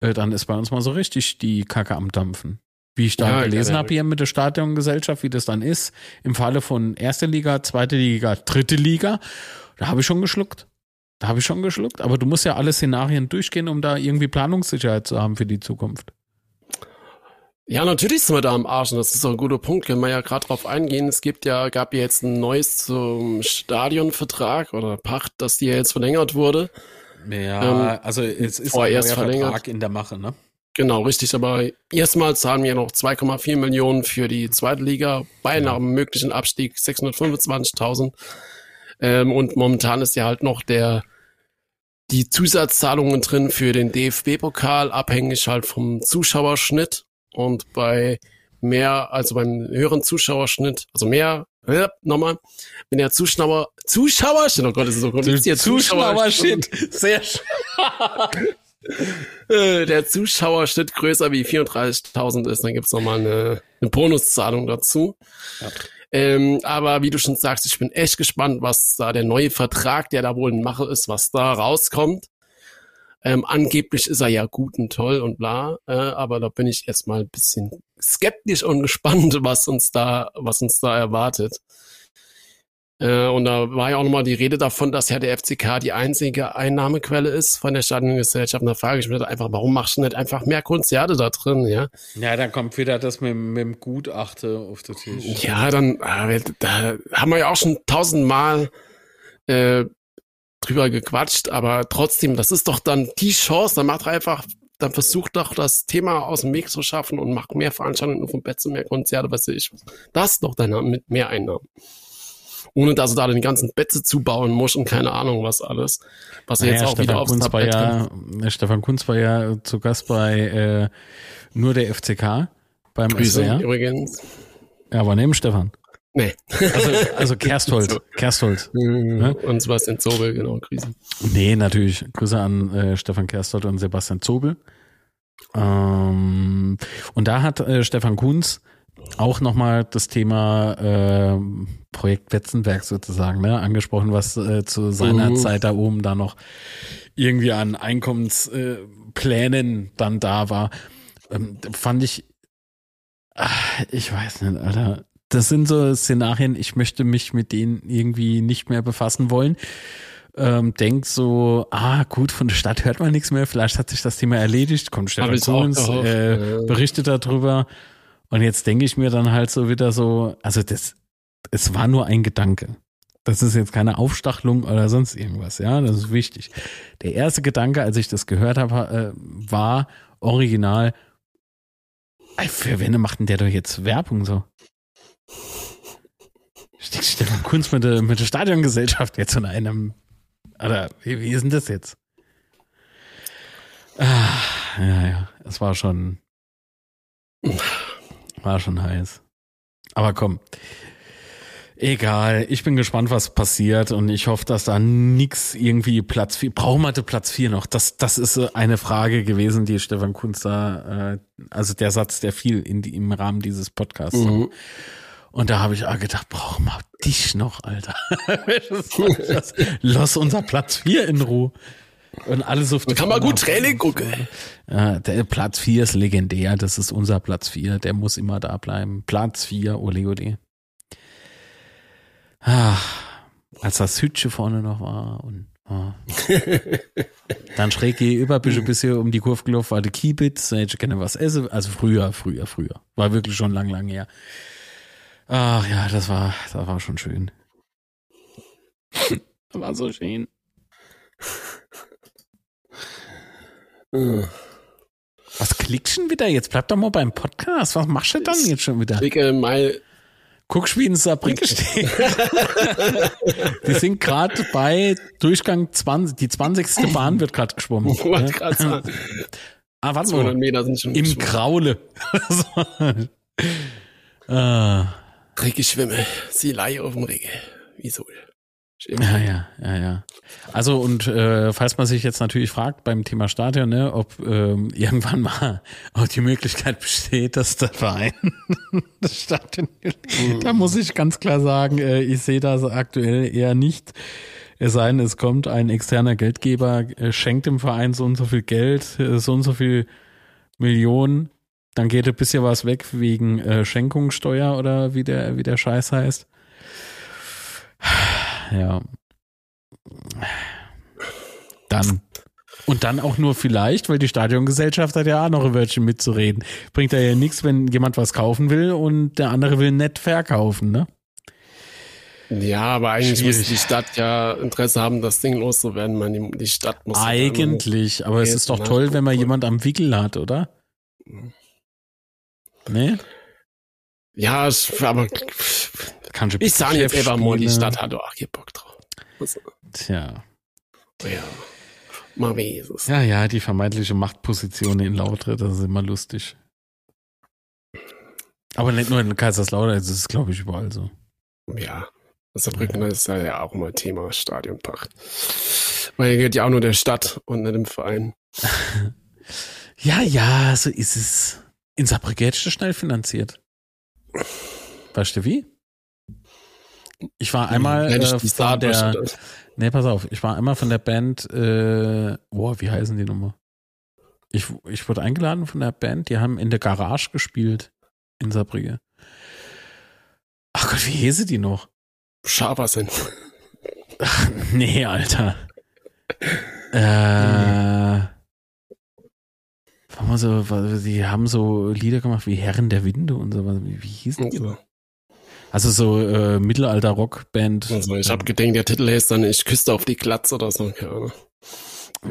äh, dann ist bei uns mal so richtig die Kacke am Dampfen. Wie ich da ja, gelesen habe hier mit der Stadiongesellschaft, wie das dann ist, im Falle von erster Liga, zweite Liga, dritte Liga, da habe ich schon geschluckt. Da habe ich schon geschluckt, aber du musst ja alle Szenarien durchgehen, um da irgendwie Planungssicherheit zu haben für die Zukunft. Ja, natürlich sind wir da am Arsch und das ist auch ein guter Punkt, können wir ja gerade drauf eingehen. Es gibt ja, gab ja jetzt ein neues zum Stadionvertrag oder Pacht, dass die ja jetzt verlängert wurde. Ja, ähm, also es ist ein neuer verlängert. Vertrag in der Mache, ne? Genau, richtig. Aber erstmal zahlen wir noch 2,4 Millionen für die zweite Liga bei ja. einem möglichen Abstieg 625.000. Ähm, und momentan ist ja halt noch der die Zusatzzahlungen drin für den DFB-Pokal, abhängig halt vom Zuschauerschnitt. Und bei mehr, also beim höheren Zuschauerschnitt, also mehr, äh, nochmal, wenn der Zuschauer, Zuschauerschnitt, oh Gott, das ist so kompliziert. Zuschauerschnitt, sehr. Äh, der Zuschauerschnitt größer wie 34.000 ist, dann gibt's nochmal eine, eine Bonuszahlung dazu. Ja. Ähm, aber wie du schon sagst, ich bin echt gespannt, was da der neue Vertrag, der da wohl ein Mache ist, was da rauskommt. Ähm, angeblich ist er ja gut und toll und bla, äh, aber da bin ich erstmal ein bisschen skeptisch und gespannt, was uns da, was uns da erwartet. Äh, und da war ja auch nochmal die Rede davon, dass ja der FCK die einzige Einnahmequelle ist von der Stadiongesellschaft. Und da frage ich mich einfach, warum machst du nicht einfach mehr Konzerte da drin, ja? Ja, dann kommt wieder das mit, mit dem Gutachter auf den Tisch. Ja, dann, äh, da haben wir ja auch schon tausendmal äh, drüber gequatscht, aber trotzdem, das ist doch dann die Chance, dann macht einfach dann versucht doch das Thema aus dem Weg zu schaffen und macht mehr Veranstaltungen vom Bett zu mehr Konzerte, was weiß ich. Das ist doch dann mit mehr Einnahmen ohne dass er da den ganzen Betze zubauen muss und keine Ahnung was alles. Was naja, er jetzt auch Stefan wieder aufs Kunz Tablett ja, Stefan Kunz war ja zu Gast bei äh, nur der FCK beim Grüße SWR. übrigens. Ja, aber neben Stefan. Nee. Also, also Kersthold. so. Kersthold. Mhm. Ne? Und Sebastian Zobel, genau, Grüße. Nee, natürlich. Grüße an äh, Stefan Kersthold und Sebastian Zobel. Ähm, und da hat äh, Stefan Kunz auch nochmal das Thema äh, Projekt Wetzenberg sozusagen, ne, angesprochen, was äh, zu seiner uh. Zeit da oben da noch irgendwie an Einkommensplänen äh, dann da war. Ähm, fand ich, ach, ich weiß nicht, Alter. Das sind so Szenarien, ich möchte mich mit denen irgendwie nicht mehr befassen wollen. Ähm, denkt so, ah gut, von der Stadt hört man nichts mehr, vielleicht hat sich das Thema erledigt, kommt Stefan Kunz, äh, berichtet darüber. Und jetzt denke ich mir dann halt so wieder so, also das, es war nur ein Gedanke. Das ist jetzt keine Aufstachelung oder sonst irgendwas, ja, das ist wichtig. Der erste Gedanke, als ich das gehört habe, äh, war original, für wen macht denn der doch jetzt Werbung so? Steckt Stefan Kunz mit der, mit der Stadiongesellschaft jetzt in einem, oder wie, wie ist denn das jetzt? Ah, ja, ja, es war schon, war schon heiß. Aber komm. Egal, ich bin gespannt, was passiert und ich hoffe, dass da nix irgendwie Platz 4, brauchen wir Platz 4 noch? Das, das ist eine Frage gewesen, die Stefan Kunz da, äh, also der Satz, der fiel in die, im Rahmen dieses Podcasts. Mhm. Und da habe ich auch gedacht, brauchen wir dich noch, Alter. Lass unser Platz 4 in Ruhe. Und alles auf die Kann man gut Training gucken. Ja, der Platz 4 ist legendär. Das ist unser Platz 4. Der muss immer da bleiben. Platz 4, ole ole. Ah, als das Hütche vorne noch war und ah. dann schräg gegenüber bist du ein bisschen um die Kurve gelaufen, war der Kiebitz, ich kenne was essen. Also früher, früher, früher. War wirklich schon lang, lang her. Ach ja, das war, das war schon schön. das war so schön. Was klickst du denn wieder jetzt? Bleib doch mal beim Podcast. Was machst du dann jetzt schon wieder? Ich klicke mal Guck, wie in Saarbrücken steht. Die sind gerade bei Durchgang 20, die 20. Bahn wird gerade geschwommen. Wollte gerade sagen. Ah, warte mal. Meter sind schon Im Graule. ah. Rege schwimme, sie Laie auf dem Rege. Wie Sohl. Ja, ja, ja, ja. Also und äh, falls man sich jetzt natürlich fragt beim Thema Stadion, ne, ob ähm, irgendwann mal auch die Möglichkeit besteht, dass der Verein das Stadion, mhm. da muss ich ganz klar sagen, äh, ich sehe das aktuell eher nicht. Es sei denn, es kommt ein externer Geldgeber, äh, schenkt dem Verein so und so viel Geld, äh, so und so viel Millionen, dann geht ein bisschen was weg wegen äh, Schenkungssteuer oder wie der, wie der Scheiß heißt. Ja. Dann. Und dann auch nur vielleicht, weil die Stadiongesellschaft hat ja auch noch ein Wörtchen mitzureden. Bringt ja nichts, wenn jemand was kaufen will und der andere will nett verkaufen, ne? Ja, aber eigentlich muss die Stadt ja Interesse haben, das Ding loszuwerden. Man, die Stadt muss. Eigentlich, aber es ist doch toll, wenn man jemand am Wickel hat, oder? Nee? Ja, aber Kannst ich sage jetzt einfach mal, die Stadt hat auch hier Bock drauf. Tja. Ja. Mal es. Ja, ja, die vermeintliche Machtposition in Lautre, das ist immer lustig. Aber nicht nur in Kaiserslautern, das ist glaube ich überall so. Ja. Saarbrücken ist ja auch immer Thema Stadionpacht. Weil er gehört ja auch nur der Stadt und nicht dem Verein. ja, ja, so ist es. In Saarbrücken hättest du schnell finanziert. Weißt du wie? Ich war einmal äh, von der. Nee, pass auf, ich war einmal von der Band, äh, boah, wie heißen die nochmal? Ich, ich wurde eingeladen von der Band, die haben in der Garage gespielt in Saarbrücken. Ach Gott, wie hieße die noch? Schabersen. Ach, nee, Alter. äh, so, die haben so Lieder gemacht wie Herren der Winde und so. Wie, wie hießen die? So. Also so äh, Mittelalter-Rockband. Also ich habe gedacht, der Titel heißt dann Ich küsste auf die Glatz oder so. Keine Ahnung.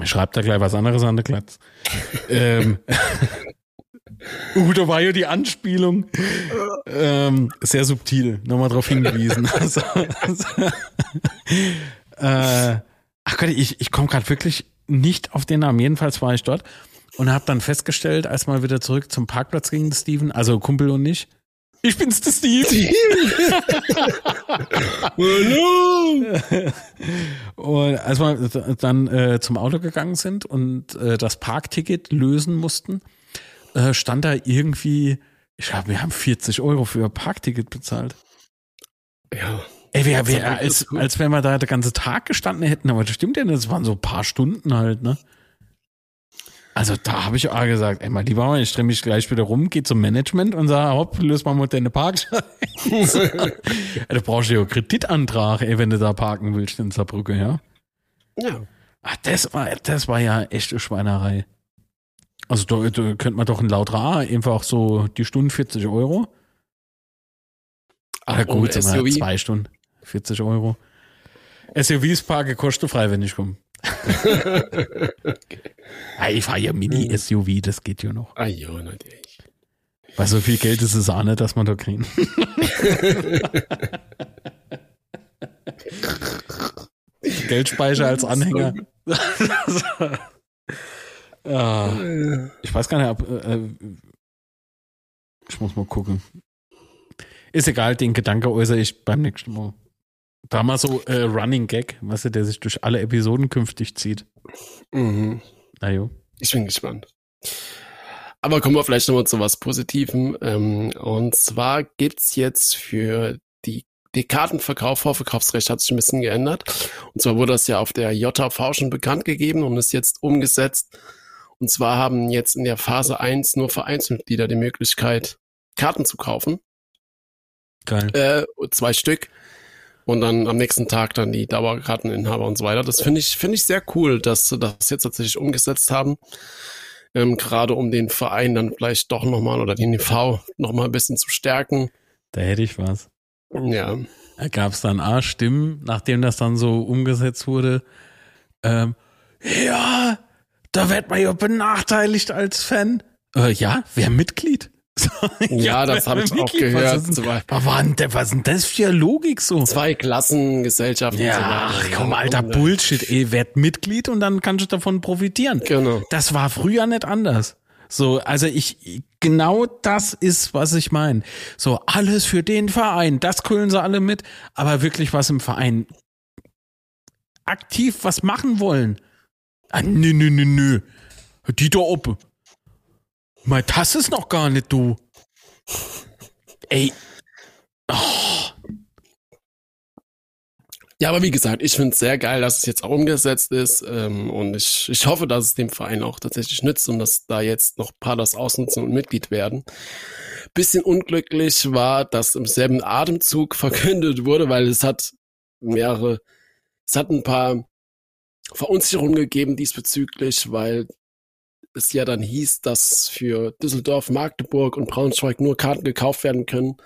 Schreibt da gleich was anderes an der Glatz. ähm, uh, da war ja die Anspielung ähm, sehr subtil. Nochmal darauf hingewiesen. also, also, äh, ach Gott, ich, ich komme gerade wirklich nicht auf den Namen. Jedenfalls war ich dort und habe dann festgestellt, als mal wieder zurück zum Parkplatz ging, Steven, also Kumpel und ich, ich bin's, der Steve. Hallo. und als wir dann äh, zum Auto gegangen sind und äh, das Parkticket lösen mussten, äh, stand da irgendwie, ich glaube, wir haben 40 Euro für ein Parkticket bezahlt. Ja. Ey, wir, wir, als, als wenn wir da den ganzen Tag gestanden hätten, aber das stimmt ja nicht, das waren so ein paar Stunden halt, ne? Also da habe ich auch gesagt, ey, mal lieber, ich drehe mich gleich wieder rum, gehe zum Management und sage, hopp, löse mal mit deine Parkschein. da brauchst du ja Kreditantrag, ey, wenn du da parken willst in Saarbrücke, ja? Ja. Ach, das war, das war ja echte Schweinerei. Also da, da könnte man doch in Lautra einfach so die Stunde 40 Euro. Ah, gut, zwei Stunden, 40 Euro. SUVs parke kostenfrei, wenn ich komme. okay. Ich fahre ja Mini-SUV, das geht ja noch. Ah ja, natürlich. Weil so viel Geld ist es auch nicht, dass man da kriegt. Geldspeicher als Anhänger. ah, ich weiß gar nicht, ob, äh, ich muss mal gucken. Ist egal, den Gedanke äußere ich beim nächsten Mal. Da mal so äh, Running Gag, weißt du, der sich durch alle Episoden künftig zieht. Mhm. Na jo. Ich bin gespannt. Aber kommen wir vielleicht nochmal zu was Positivem. Ähm, und zwar gibt's jetzt für die, die Kartenverkauf, Vorverkaufsrecht hat sich ein bisschen geändert. Und zwar wurde das ja auf der JV schon bekannt gegeben und ist jetzt umgesetzt. Und zwar haben jetzt in der Phase 1 nur Vereinsmitglieder die Möglichkeit, Karten zu kaufen. Geil. Äh, zwei Stück und dann am nächsten Tag dann die Dauerkarteninhaber und so weiter. Das finde ich, finde ich sehr cool, dass sie das jetzt tatsächlich umgesetzt haben. Ähm, gerade um den Verein dann vielleicht doch nochmal oder den EV nochmal ein bisschen zu stärken. Da hätte ich was. Ja. Da gab es dann A, Stimmen, nachdem das dann so umgesetzt wurde. Ähm, ja, da wird man ja benachteiligt als Fan. Äh, ja, wer Mitglied? So, ja, das habe ich auch gehört. Was, ist, was, war denn, was ist denn das für Logik so? Zwei Klassengesellschaften. Ja, ach, komm, alter Bullshit, ey, werd Mitglied und dann kannst du davon profitieren. Genau. Das war früher nicht anders. So, also ich, genau das ist, was ich meine. So, alles für den Verein, das kühlen sie alle mit, aber wirklich was im Verein aktiv was machen wollen. Ah, nö, nö, nö, nö. Die da oben. Mein das ist noch gar nicht du. Ey. Oh. Ja, aber wie gesagt, ich finde es sehr geil, dass es jetzt auch umgesetzt ist. Ähm, und ich, ich hoffe, dass es dem Verein auch tatsächlich nützt und dass da jetzt noch ein paar das ausnutzen und Mitglied werden. Bisschen unglücklich war, dass im selben Atemzug verkündet wurde, weil es hat mehrere, es hat ein paar Verunsicherungen gegeben diesbezüglich, weil es ja dann hieß, dass für Düsseldorf, Magdeburg und Braunschweig nur Karten gekauft werden können,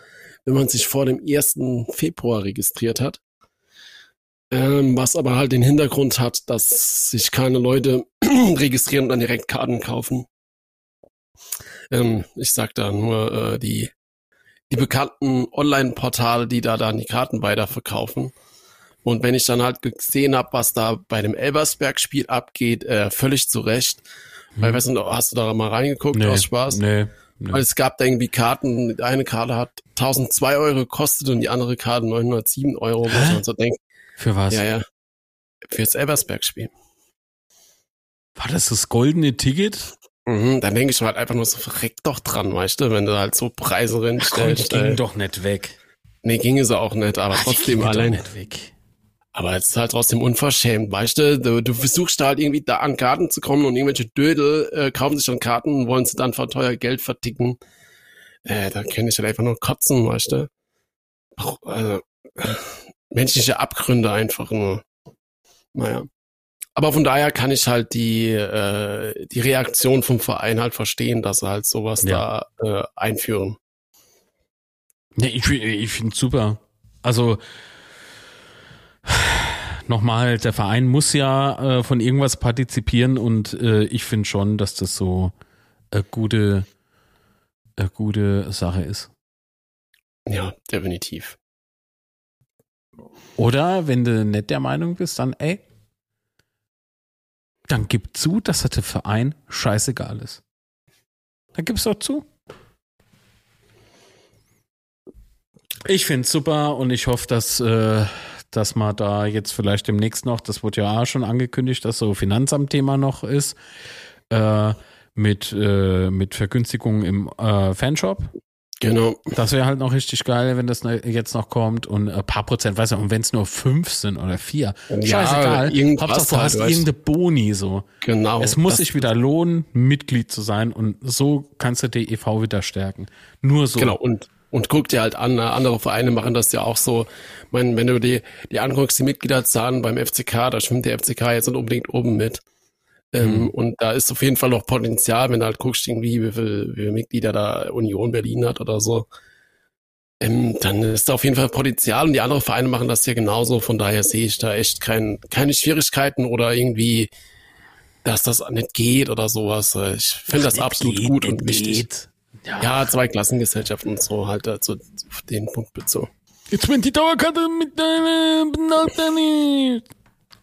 wenn man sich vor dem 1. Februar registriert hat. Ähm, was aber halt den Hintergrund hat, dass sich keine Leute registrieren und dann direkt Karten kaufen. Ähm, ich sag da nur äh, die, die bekannten Online-Portale, die da dann die Karten weiterverkaufen. Und wenn ich dann halt gesehen habe, was da bei dem Elbersberg-Spiel abgeht, äh, völlig zu Recht. Hm. Weil, weißt du, hast du da mal reingeguckt nee, aus Spaß? Nee. Nee. Weil es gab da irgendwie Karten, eine Karte hat 1002 Euro gekostet und die andere Karte 907 Euro, wo man so denkt, für was? Ja, ja. Fürs Elversberg-Spiel. War das das goldene Ticket? Mhm, dann denke ich halt einfach nur so, verreck doch dran, weißt du, wenn du halt so Preise reinstellst. Ach, ging doch nicht weg. Nee, ging es auch nicht, aber Ach, trotzdem allein. Nicht weg. Aber es ist halt trotzdem unverschämt, weißt du? du? Du versuchst halt irgendwie da an Karten zu kommen und irgendwelche Dödel äh, kaufen sich dann Karten und wollen sie dann für teuer Geld verticken. Äh, da kann ich halt einfach nur kotzen, weißt du? Also, menschliche Abgründe einfach nur. Naja. Aber von daher kann ich halt die, äh, die Reaktion vom Verein halt verstehen, dass sie halt sowas ja. da äh, einführen. Ja, ich, ich finde super. Also nochmal, der Verein muss ja äh, von irgendwas partizipieren und äh, ich finde schon, dass das so eine gute, eine gute Sache ist. Ja, definitiv. Oder wenn du nicht der Meinung bist, dann ey, dann gib zu, dass das der Verein scheißegal ist. Dann gib's doch zu. Ich finde es super und ich hoffe, dass, äh, dass man da jetzt vielleicht demnächst noch, das wurde ja auch schon angekündigt, dass so Finanzamt-Thema noch ist, äh, mit, äh, mit Vergünstigungen im äh, Fanshop. Genau. Das wäre halt noch richtig geil, wenn das jetzt noch kommt und ein paar Prozent, weißt du, und wenn es nur fünf sind oder vier, ja, scheißegal. Hauptsache du hast irgendeine Boni so. Genau. Es muss sich wieder lohnen, Mitglied zu sein und so kannst du die EV wieder stärken. Nur so. Genau und und guck dir halt an, andere Vereine machen das ja auch so. Ich meine, wenn du die, die anguckst, die Mitgliederzahlen beim FCK, da schwimmt der FCK jetzt nicht unbedingt oben mit. Ähm, mhm. Und da ist auf jeden Fall noch Potenzial, wenn du halt guckst, irgendwie, wie viele, wie viele Mitglieder da Union Berlin hat oder so. Ähm, dann ist da auf jeden Fall Potenzial und die anderen Vereine machen das ja genauso. Von daher sehe ich da echt kein, keine Schwierigkeiten oder irgendwie, dass das nicht geht oder sowas. Ich finde das absolut geht, gut und wichtig. Geht. Ja. ja, zwei Klassengesellschaften und so halt also auf den Punkt bezogen. Jetzt wenn die Dauerkarte mit deiner Benachrichtigung.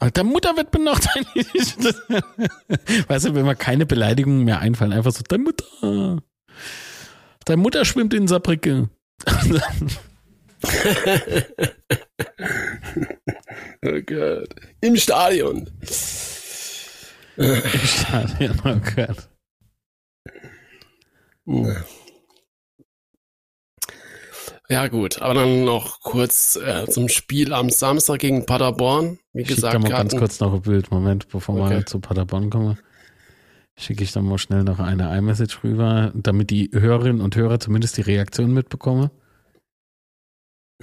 Alter Mutter wird benachteiligt. weißt du, wenn mir keine Beleidigungen mehr einfallen, einfach so, deine Mutter. Deine Mutter schwimmt in Saarbrücke. oh Gott. Im Stadion. Im Stadion, oh Gott. Ja gut, aber dann noch kurz äh, zum Spiel am Samstag gegen Paderborn. Wie Schick gesagt, da mal ganz kurz noch ein Bild. Moment, bevor okay. wir zu Paderborn kommen. Schicke ich dann mal schnell noch eine iMessage rüber, damit die Hörerinnen und Hörer zumindest die Reaktion mitbekommen.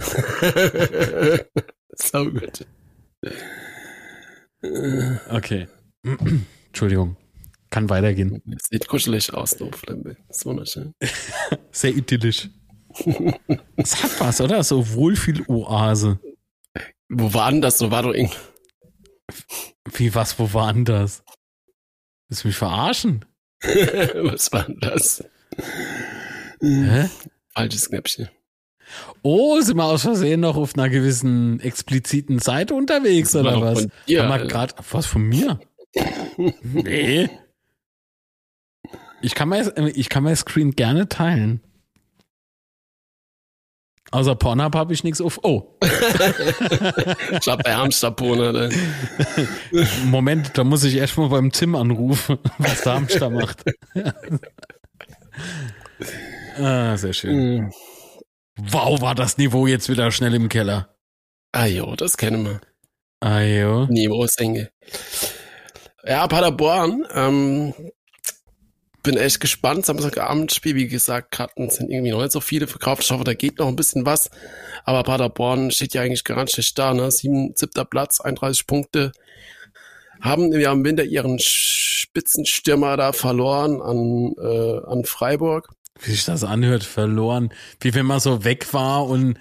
so gut. Okay. Entschuldigung. Kann weitergehen. Sieht kuschelig aus, du Flembe. Ist wunderschön. Sehr idyllisch. Es hat was, oder? So Wohlfühl-Oase. Wo war denn das? So war doch irgendwie. Wie was? Wo war denn das? Willst du mich verarschen? was war denn das? Hä? Falsches Knäppchen. Oh, sind wir aus Versehen noch auf einer gewissen expliziten Seite unterwegs oder was? Von dir, Haben wir grad, was von mir? nee. Ich kann mein, ich kann mein Screen gerne teilen. Außer Pornhub habe ich nichts auf. Oh. ich hab bei Hamsterporno. Ne? Moment, da muss ich erstmal beim Tim anrufen, was der Hamster macht. ah, sehr schön. Mhm. Wow, war das Niveau jetzt wieder schnell im Keller. Ah jo, das kennen wir. Ah jo. Niveau ist enge. Ja, Paderborn, ähm, bin echt gespannt. Samstagabendspiel, wie gesagt, Karten sind irgendwie noch nicht so viele verkauft. Ich hoffe, da geht noch ein bisschen was. Aber Paderborn steht ja eigentlich gar nicht da, ne? Sieben, siebter Platz, 31 Punkte. Haben ja im Winter ihren Spitzenstürmer da verloren an, äh, an Freiburg wie sich das anhört, verloren. Wie wenn man so weg war und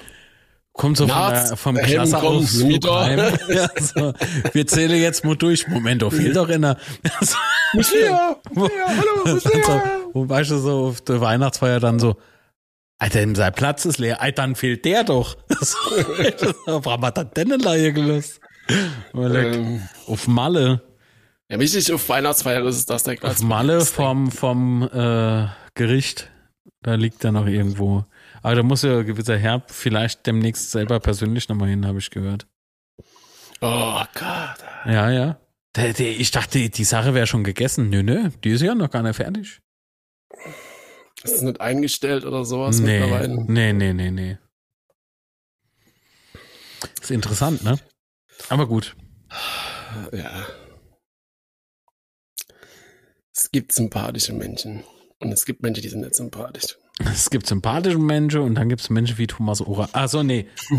kommt so von der, vom Klasse aus heim. ja, so. Wir zählen jetzt mal durch. Moment, da fehlt doch einer. Musia, Musia, hallo, Musia. So, wo weißt du so auf der Weihnachtsfeier dann so, Alter, sein Platz ist leer. Alter, dann fehlt der doch. Warum hat er denn eine Leihe gelöst? Ähm, auf Malle. Ja, wichtig auf Weihnachtsfeier ist es, dass der Auf Malle vom, vom äh, Gericht. Da liegt er noch irgendwo. Aber da muss ja gewisser Herr vielleicht demnächst selber persönlich nochmal hin, habe ich gehört. Oh Gott. Ja, ja. Ich dachte, die Sache wäre schon gegessen. Nö, nö, die ist ja noch gar nicht fertig. Ist es nicht eingestellt oder sowas nee, mittlerweile? Nee, nee, nee, nee. Ist interessant, ne? Aber gut. Ja. Es gibt sympathische Menschen. Und es gibt Menschen, die sind nicht sympathisch. Es gibt sympathische Menschen und dann gibt es Menschen wie Thomas Ora. Ah, so, nee.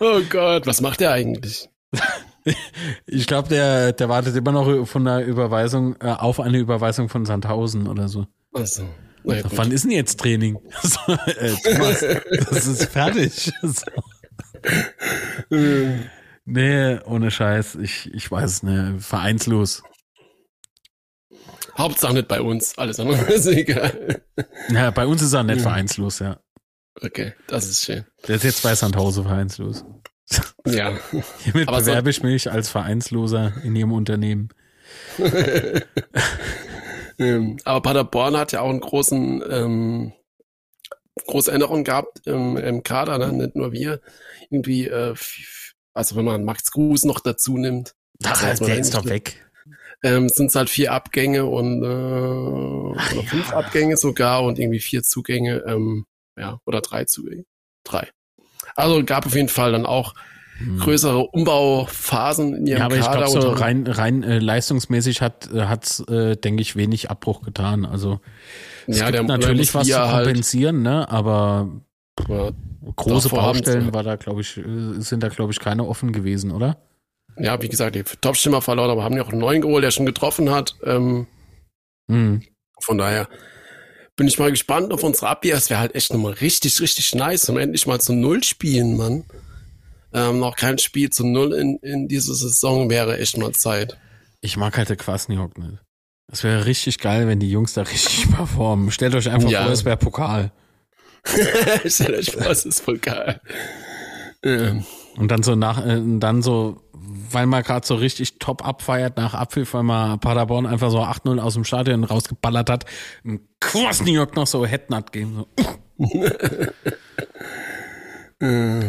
oh Gott, was macht der eigentlich? Ich glaube, der, der wartet immer noch von einer Überweisung, äh, auf eine Überweisung von Sandhausen oder so. Ach so. Ja, Wann ist denn jetzt Training? So, äh, Thomas, das ist fertig. So. nee, ohne Scheiß. Ich, ich weiß nicht. Vereinslos. Hauptsache nicht bei uns, alles andere ist egal. Ja, bei uns ist er nicht vereinslos, ja. Okay, das ist schön. Der ist jetzt bei Sandhause vereinslos. Ja. Hiermit Aber bewerbe so ich mich als Vereinsloser in ihrem Unternehmen. Ähm, aber Paderborn hat ja auch einen großen, ähm, große Änderung gehabt im, im Kader, ne? nicht nur wir. Irgendwie, äh, also wenn man Max Gruß noch dazu nimmt. Ach, der ist doch weg ähm, sind es halt vier Abgänge und äh, Ach, oder fünf ja. Abgänge sogar und irgendwie vier Zugänge, ähm, ja, oder drei Zugänge. Drei. Also gab auf jeden Fall dann auch hm. größere Umbauphasen in ihrem Ja, aber Kader ich glaube, so rein, rein äh, leistungsmäßig hat äh, hat's, äh, denke ich, wenig Abbruch getan. Also es ja, gibt natürlich was zu halt kompensieren, halt, ne? Aber große Baustellen war da, glaube ich, äh, sind da, glaube ich, keine offen gewesen, oder? Ja, wie gesagt, die Top-Stimmer verloren, aber haben ja auch einen neuen geholt, der schon getroffen hat. Ähm, mhm. Von daher bin ich mal gespannt auf unsere Abwehr. Es wäre halt echt nochmal richtig, richtig nice, um endlich mal zu Null spielen, Mann. Ähm, noch kein Spiel zu Null in, in dieser Saison wäre echt mal Zeit. Ich mag halt der Kwasniok nicht. Das wäre richtig geil, wenn die Jungs da richtig performen. Stellt euch einfach ja. vor, es wäre Pokal. Stellt euch vor, es ist Pokal. Ähm. Und dann so nach, äh, dann so weil man gerade so richtig top abfeiert nach Apfel, weil man Paderborn einfach so 8-0 aus dem Stadion rausgeballert hat, Quas New York noch so Headnut geben. So.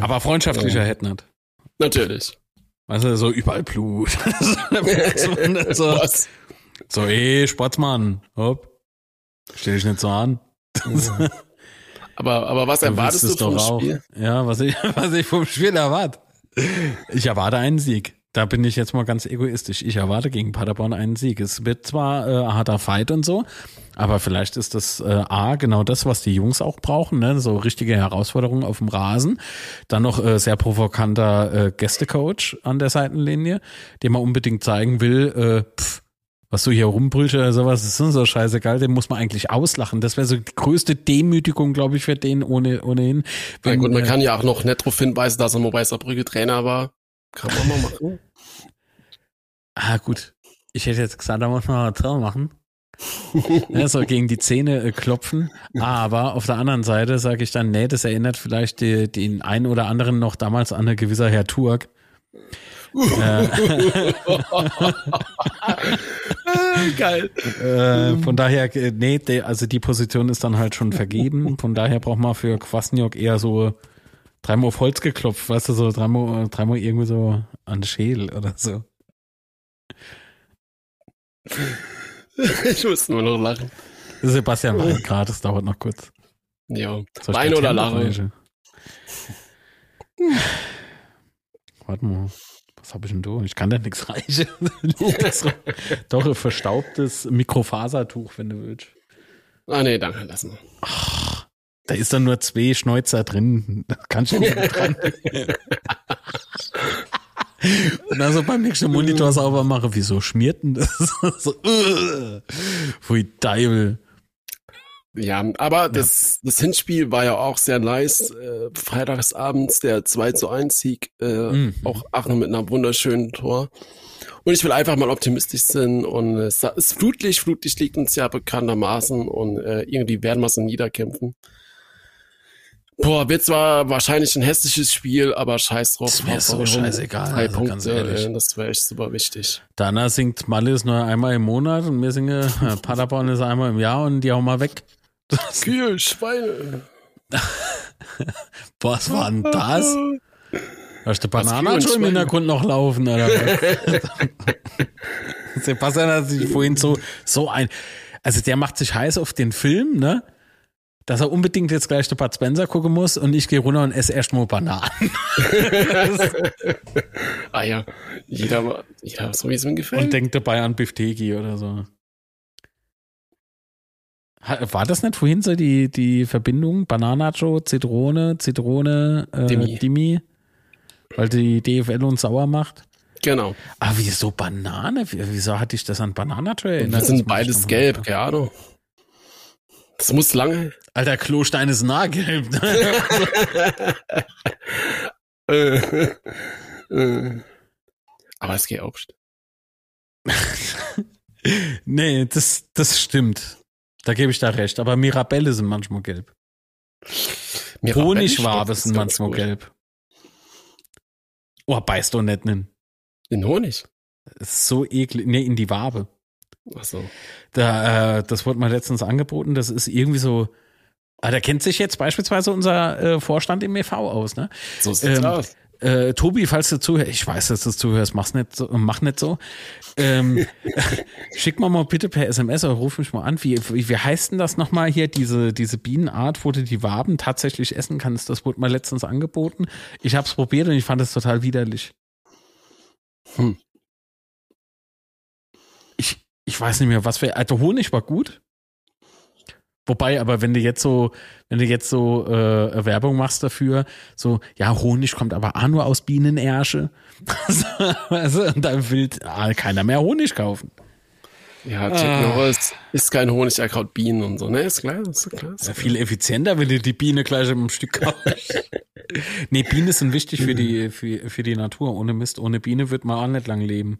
Aber freundschaftlicher ja. Headnut. Natürlich. Weißt du, so überall Blut. so, so, ey, Sportsmann, hopp. Stell dich nicht so an. aber, aber was erwartest du vom Spiel? Ja, was ich, was ich vom Spiel erwarte. Ich erwarte einen Sieg. Da bin ich jetzt mal ganz egoistisch. Ich erwarte gegen Paderborn einen Sieg. Es wird zwar äh, harter Fight und so, aber vielleicht ist das äh, A genau das, was die Jungs auch brauchen, ne? so richtige Herausforderungen auf dem Rasen. Dann noch äh, sehr provokanter äh, Gästecoach an der Seitenlinie, dem man unbedingt zeigen will, äh, pff, was du hier rumbrüllst oder sowas, ist so scheißegal, den muss man eigentlich auslachen. Das wäre so die größte Demütigung, glaube ich, für den ohne, ohnehin. Wenn, ja gut, man äh, kann ja auch noch nett darauf hinweisen, dass er nur bei Saarbrücke Trainer war. Kann man mal machen. Ah, gut. Ich hätte jetzt gesagt, da muss man mal machen. ja, so gegen die Zähne äh, klopfen. Aber auf der anderen Seite sage ich dann, nee, das erinnert vielleicht die, den einen oder anderen noch damals an eine gewisse Herr Turk. Äh. Geil. Äh, von daher, äh, nee, also die Position ist dann halt schon vergeben. Von daher braucht man für Kwasniok eher so dreimal auf Holz geklopft, weißt du, so dreimal, dreimal irgendwie so an Schädel oder so. ich muss nur noch lachen. Sebastian weint gerade, das dauert noch kurz. Ja, Wein oder Lachen? Warte mal. Was habe ich denn da? Ich kann da nichts reichen. Doch, ein verstaubtes Mikrofasertuch, wenn du willst. Ah, nee, danke, lass mal. Ach, da ist dann nur zwei Schnäuzer drin. Da kannst du nicht dran. Und also beim nächsten Monitor sauber machen, wieso schmiert denn das? so, uh, Pfui Teufel. Ja, aber das, das Hinspiel war ja auch sehr nice. Äh, Freitagsabends der 2 zu 1 Sieg, äh, mhm. auch Aachen mit einem wunderschönen Tor. Und ich will einfach mal optimistisch sein und es ist Flutlicht. Flutlicht liegt uns ja bekanntermaßen und äh, irgendwie werden wir es niederkämpfen. Boah, wird zwar wahrscheinlich ein hässliches Spiel, aber scheiß drauf. Das wäre so scheißegal. Drei also, Punkte, äh, das wäre echt super wichtig. Dana singt Malles nur einmal im Monat und wir singen äh, Paderborn ist einmal im Jahr und die auch mal weg. Kühe, Schweine. Was war denn das? Hast du Bananen schon im Hintergrund noch laufen, oder Sebastian hat sich vorhin so, so ein, also der macht sich heiß auf den Film, ne? Dass er unbedingt jetzt gleich der Bud Spencer gucken muss und ich gehe runter und esse erstmal Bananen. ah ja, jeder, jeder so wie es ihm gefällt. Und denkt dabei an Biftegi oder so. War das nicht vorhin so die, die Verbindung Bananacho, Zitrone, Zitrone, äh, Dimi. Dimi? Weil die DFL uns sauer macht? Genau. Aber wieso Banane? Wieso hatte ich das an Bananacho erinnert? Das sind beides gelb, Ahnung. Das muss lange. Alter, Klostein ist nahgelb. Aber es geht auch. nee, das, das stimmt. Da gebe ich da recht. Aber Mirabelle sind manchmal gelb. Honigwabe sind manchmal gut. gelb. Oh, beißt doch nicht nen. In Honig? ist so eklig. Nee, in die Wabe. Ach so. Da, äh, das wurde mal letztens angeboten. Das ist irgendwie so. Ah, da kennt sich jetzt beispielsweise unser äh, Vorstand im EV aus, ne? So sieht's ähm, aus. Äh, Tobi, falls du zuhörst, ich weiß, dass du zuhörst, mach's nicht so, mach nicht so. Ähm, schick mal mal bitte per SMS oder ruf mich mal an. Wie, wie, wie heißt denn das nochmal hier, diese, diese Bienenart, wo du die Waben tatsächlich essen kannst? Das wurde mal letztens angeboten. Ich hab's probiert und ich fand es total widerlich. Hm. Ich, ich weiß nicht mehr, was für, also Honig war gut. Wobei, aber wenn du jetzt so, wenn du jetzt so äh, Werbung machst dafür, so, ja, Honig kommt aber auch nur aus Bienenersche. also, und dann will ah, keiner mehr Honig kaufen. Ja, Jack ah. Norris ist kein Honig, er kaut Bienen und so, ne? Ist klar, ist klar. Ist ja, viel effizienter, wenn du die Biene gleich im Stück kaufst. nee, Bienen sind wichtig für die, für, für die Natur. Ohne Mist, ohne Biene wird man auch nicht lang leben.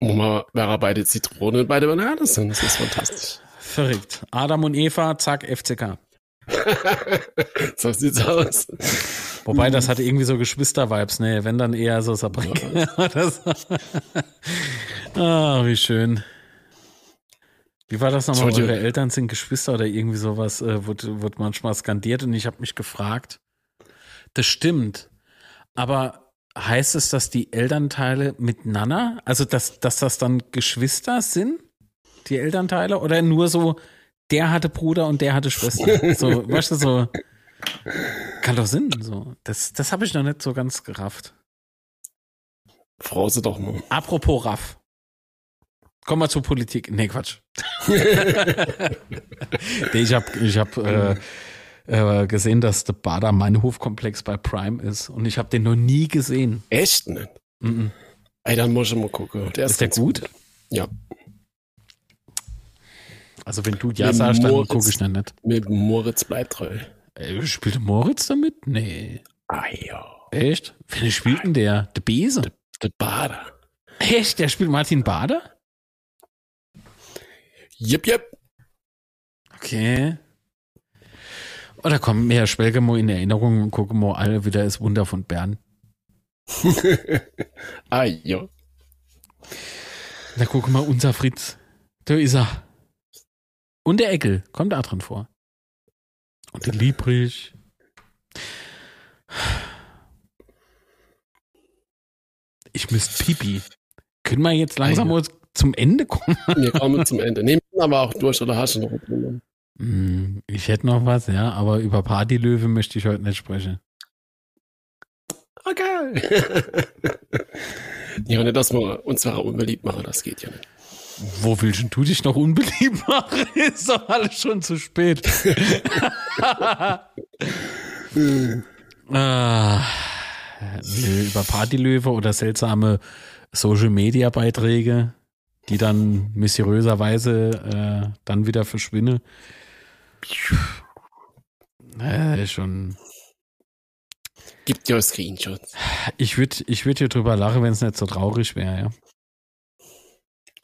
Wo man, wäre beide Zitronen und beide Bananen sind, das ist fantastisch. Verrückt. Adam und Eva, zack, FCK. so sieht's aus. Wobei, das hat irgendwie so Geschwister-Vibes, ne? Wenn dann eher so Sabrik. ah, wie schön. Wie war das nochmal? Eure Eltern sind Geschwister oder irgendwie sowas, äh, wird, wird manchmal skandiert und ich habe mich gefragt. Das stimmt. Aber heißt es, dass die Elternteile miteinander, also dass, dass das dann Geschwister sind? Die Elternteile? Oder nur so, der hatte Bruder und der hatte Schwester? So, weißt du, so. Kann doch Sinn, so. Das, das habe ich noch nicht so ganz gerafft. Frau sie doch mal. Apropos Raff. Komm mal zur Politik. Nee, Quatsch. nee, ich habe ich hab, äh, äh, gesehen, dass der Bader Meinhofkomplex bei Prime ist und ich habe den noch nie gesehen. Echt nicht? Mm -mm. Ey, dann muss ich mal gucken. Der ist, ist der gut? gut? Ja. Also wenn du ja mit sagst, dann gucke ich dann nicht. Mit Moritz bleibt treu. Äh, spielt Moritz damit? Nee. Ah ja. Echt? Wer spielt denn der? Der Bese? Der, Bader. Echt? Der spielt Martin Bader? Jep, jep. Okay. Oder komm, mehr schwelge mal in Erinnerung und gucke mal alle wieder das Wunder von Bern. ah, ja. Da guck mal, unser Fritz. Da ist er. Und der Eckel kommt da drin vor. Und der Liebrich. Ich müsste pipi. Können wir jetzt langsam mal zum Ende kommen? Wir kommen zum Ende. Nehmen wir aber auch durch oder hast du noch was? Hm, ich hätte noch was, ja, aber über Partylöwe möchte ich heute nicht sprechen. Okay. ja, nicht, dass wir uns zwar unbeliebt machen, das geht ja nicht. Wo willst du dich noch unbeliebt machen? Ist doch alles schon zu spät. ah, über Partylöwe oder seltsame Social Media Beiträge, die dann mysteriöserweise äh, dann wieder verschwinden. Äh, schon. Gibt ja Screenshots. Ich würde ich würd hier drüber lachen, wenn es nicht so traurig wäre, ja.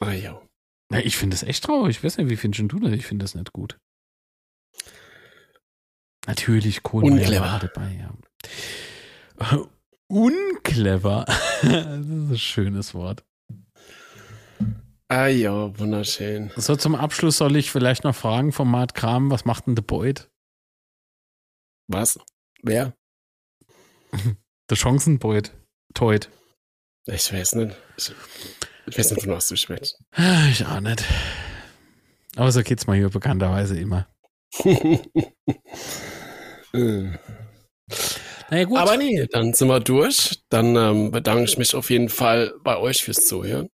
Ah ja. ja ich finde es echt traurig. Ich weiß nicht, wie findest du das? Ich finde das nicht gut. Natürlich Kohlmeier war dabei, ja. Unclever. das ist ein schönes Wort. Ah ja, wunderschön. So zum Abschluss soll ich vielleicht noch fragen von Mart Kram, was macht denn der Boyd? Was? Wer? Der Chancenbeut. Teut. Ich weiß nicht. Ich, ich weiß nicht, was du sprichst. Ich auch nicht. Aber so geht's mal hier bekannterweise immer. naja, gut. Aber nee, dann sind wir durch. Dann ähm, bedanke ich mich auf jeden Fall bei euch fürs Zuhören.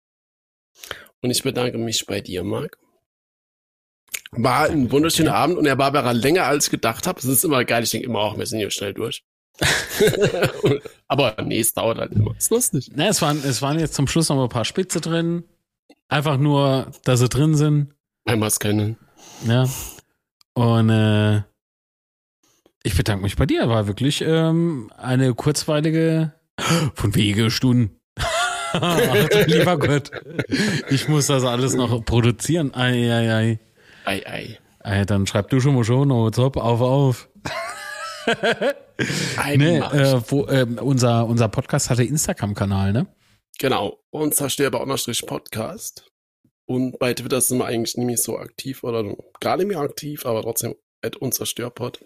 Und ich bedanke mich bei dir, Marc. War ein wunderschöner Abend und er war aber länger als ich gedacht habe. Das ist immer geil. Ich denke immer auch, wir sind hier schnell durch. aber nee, es dauert halt immer. Ist lustig. Na, es waren, es waren jetzt zum Schluss noch ein paar Spitze drin. Einfach nur, dass sie drin sind. Einmal kennen. Ja. Und äh, ich bedanke mich bei dir. War wirklich ähm, eine kurzweilige von Wegestunden. Ach, lieber Gott. Ich muss das alles noch produzieren. Ei, ei, ei. Ei, ei. ei dann schreib du schon mal schon, oh, top, auf, auf. Nee, äh, wo, äh, unser, unser Podcast hatte Instagram-Kanal, ne? Genau. Unzerstörbar-Podcast. Und bei Twitter sind wir eigentlich nicht mehr so aktiv oder gar nicht mehr aktiv, aber trotzdem at unzerstörpod.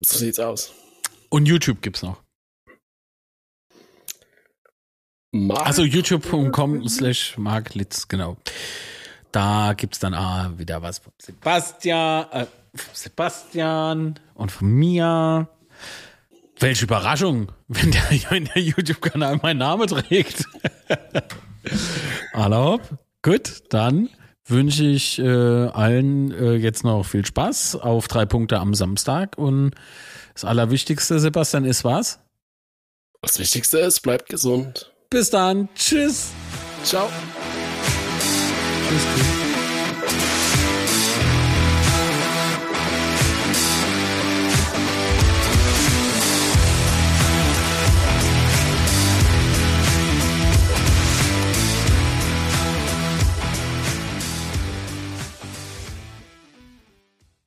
So sieht's aus. Und YouTube gibt's noch. Mark also youtube.com slash marklitz, genau. Da gibt's dann ah, wieder was von Sebastian, äh, Sebastian und von mir. Welche Überraschung, wenn der, der YouTube-Kanal meinen Namen trägt. Erlaub. Gut, dann wünsche ich äh, allen äh, jetzt noch viel Spaß auf drei Punkte am Samstag. Und das Allerwichtigste, Sebastian, ist was? Das Wichtigste ist, bleibt gesund. Bis dann. Tschüss. Ciao. Tschüss. tschüss.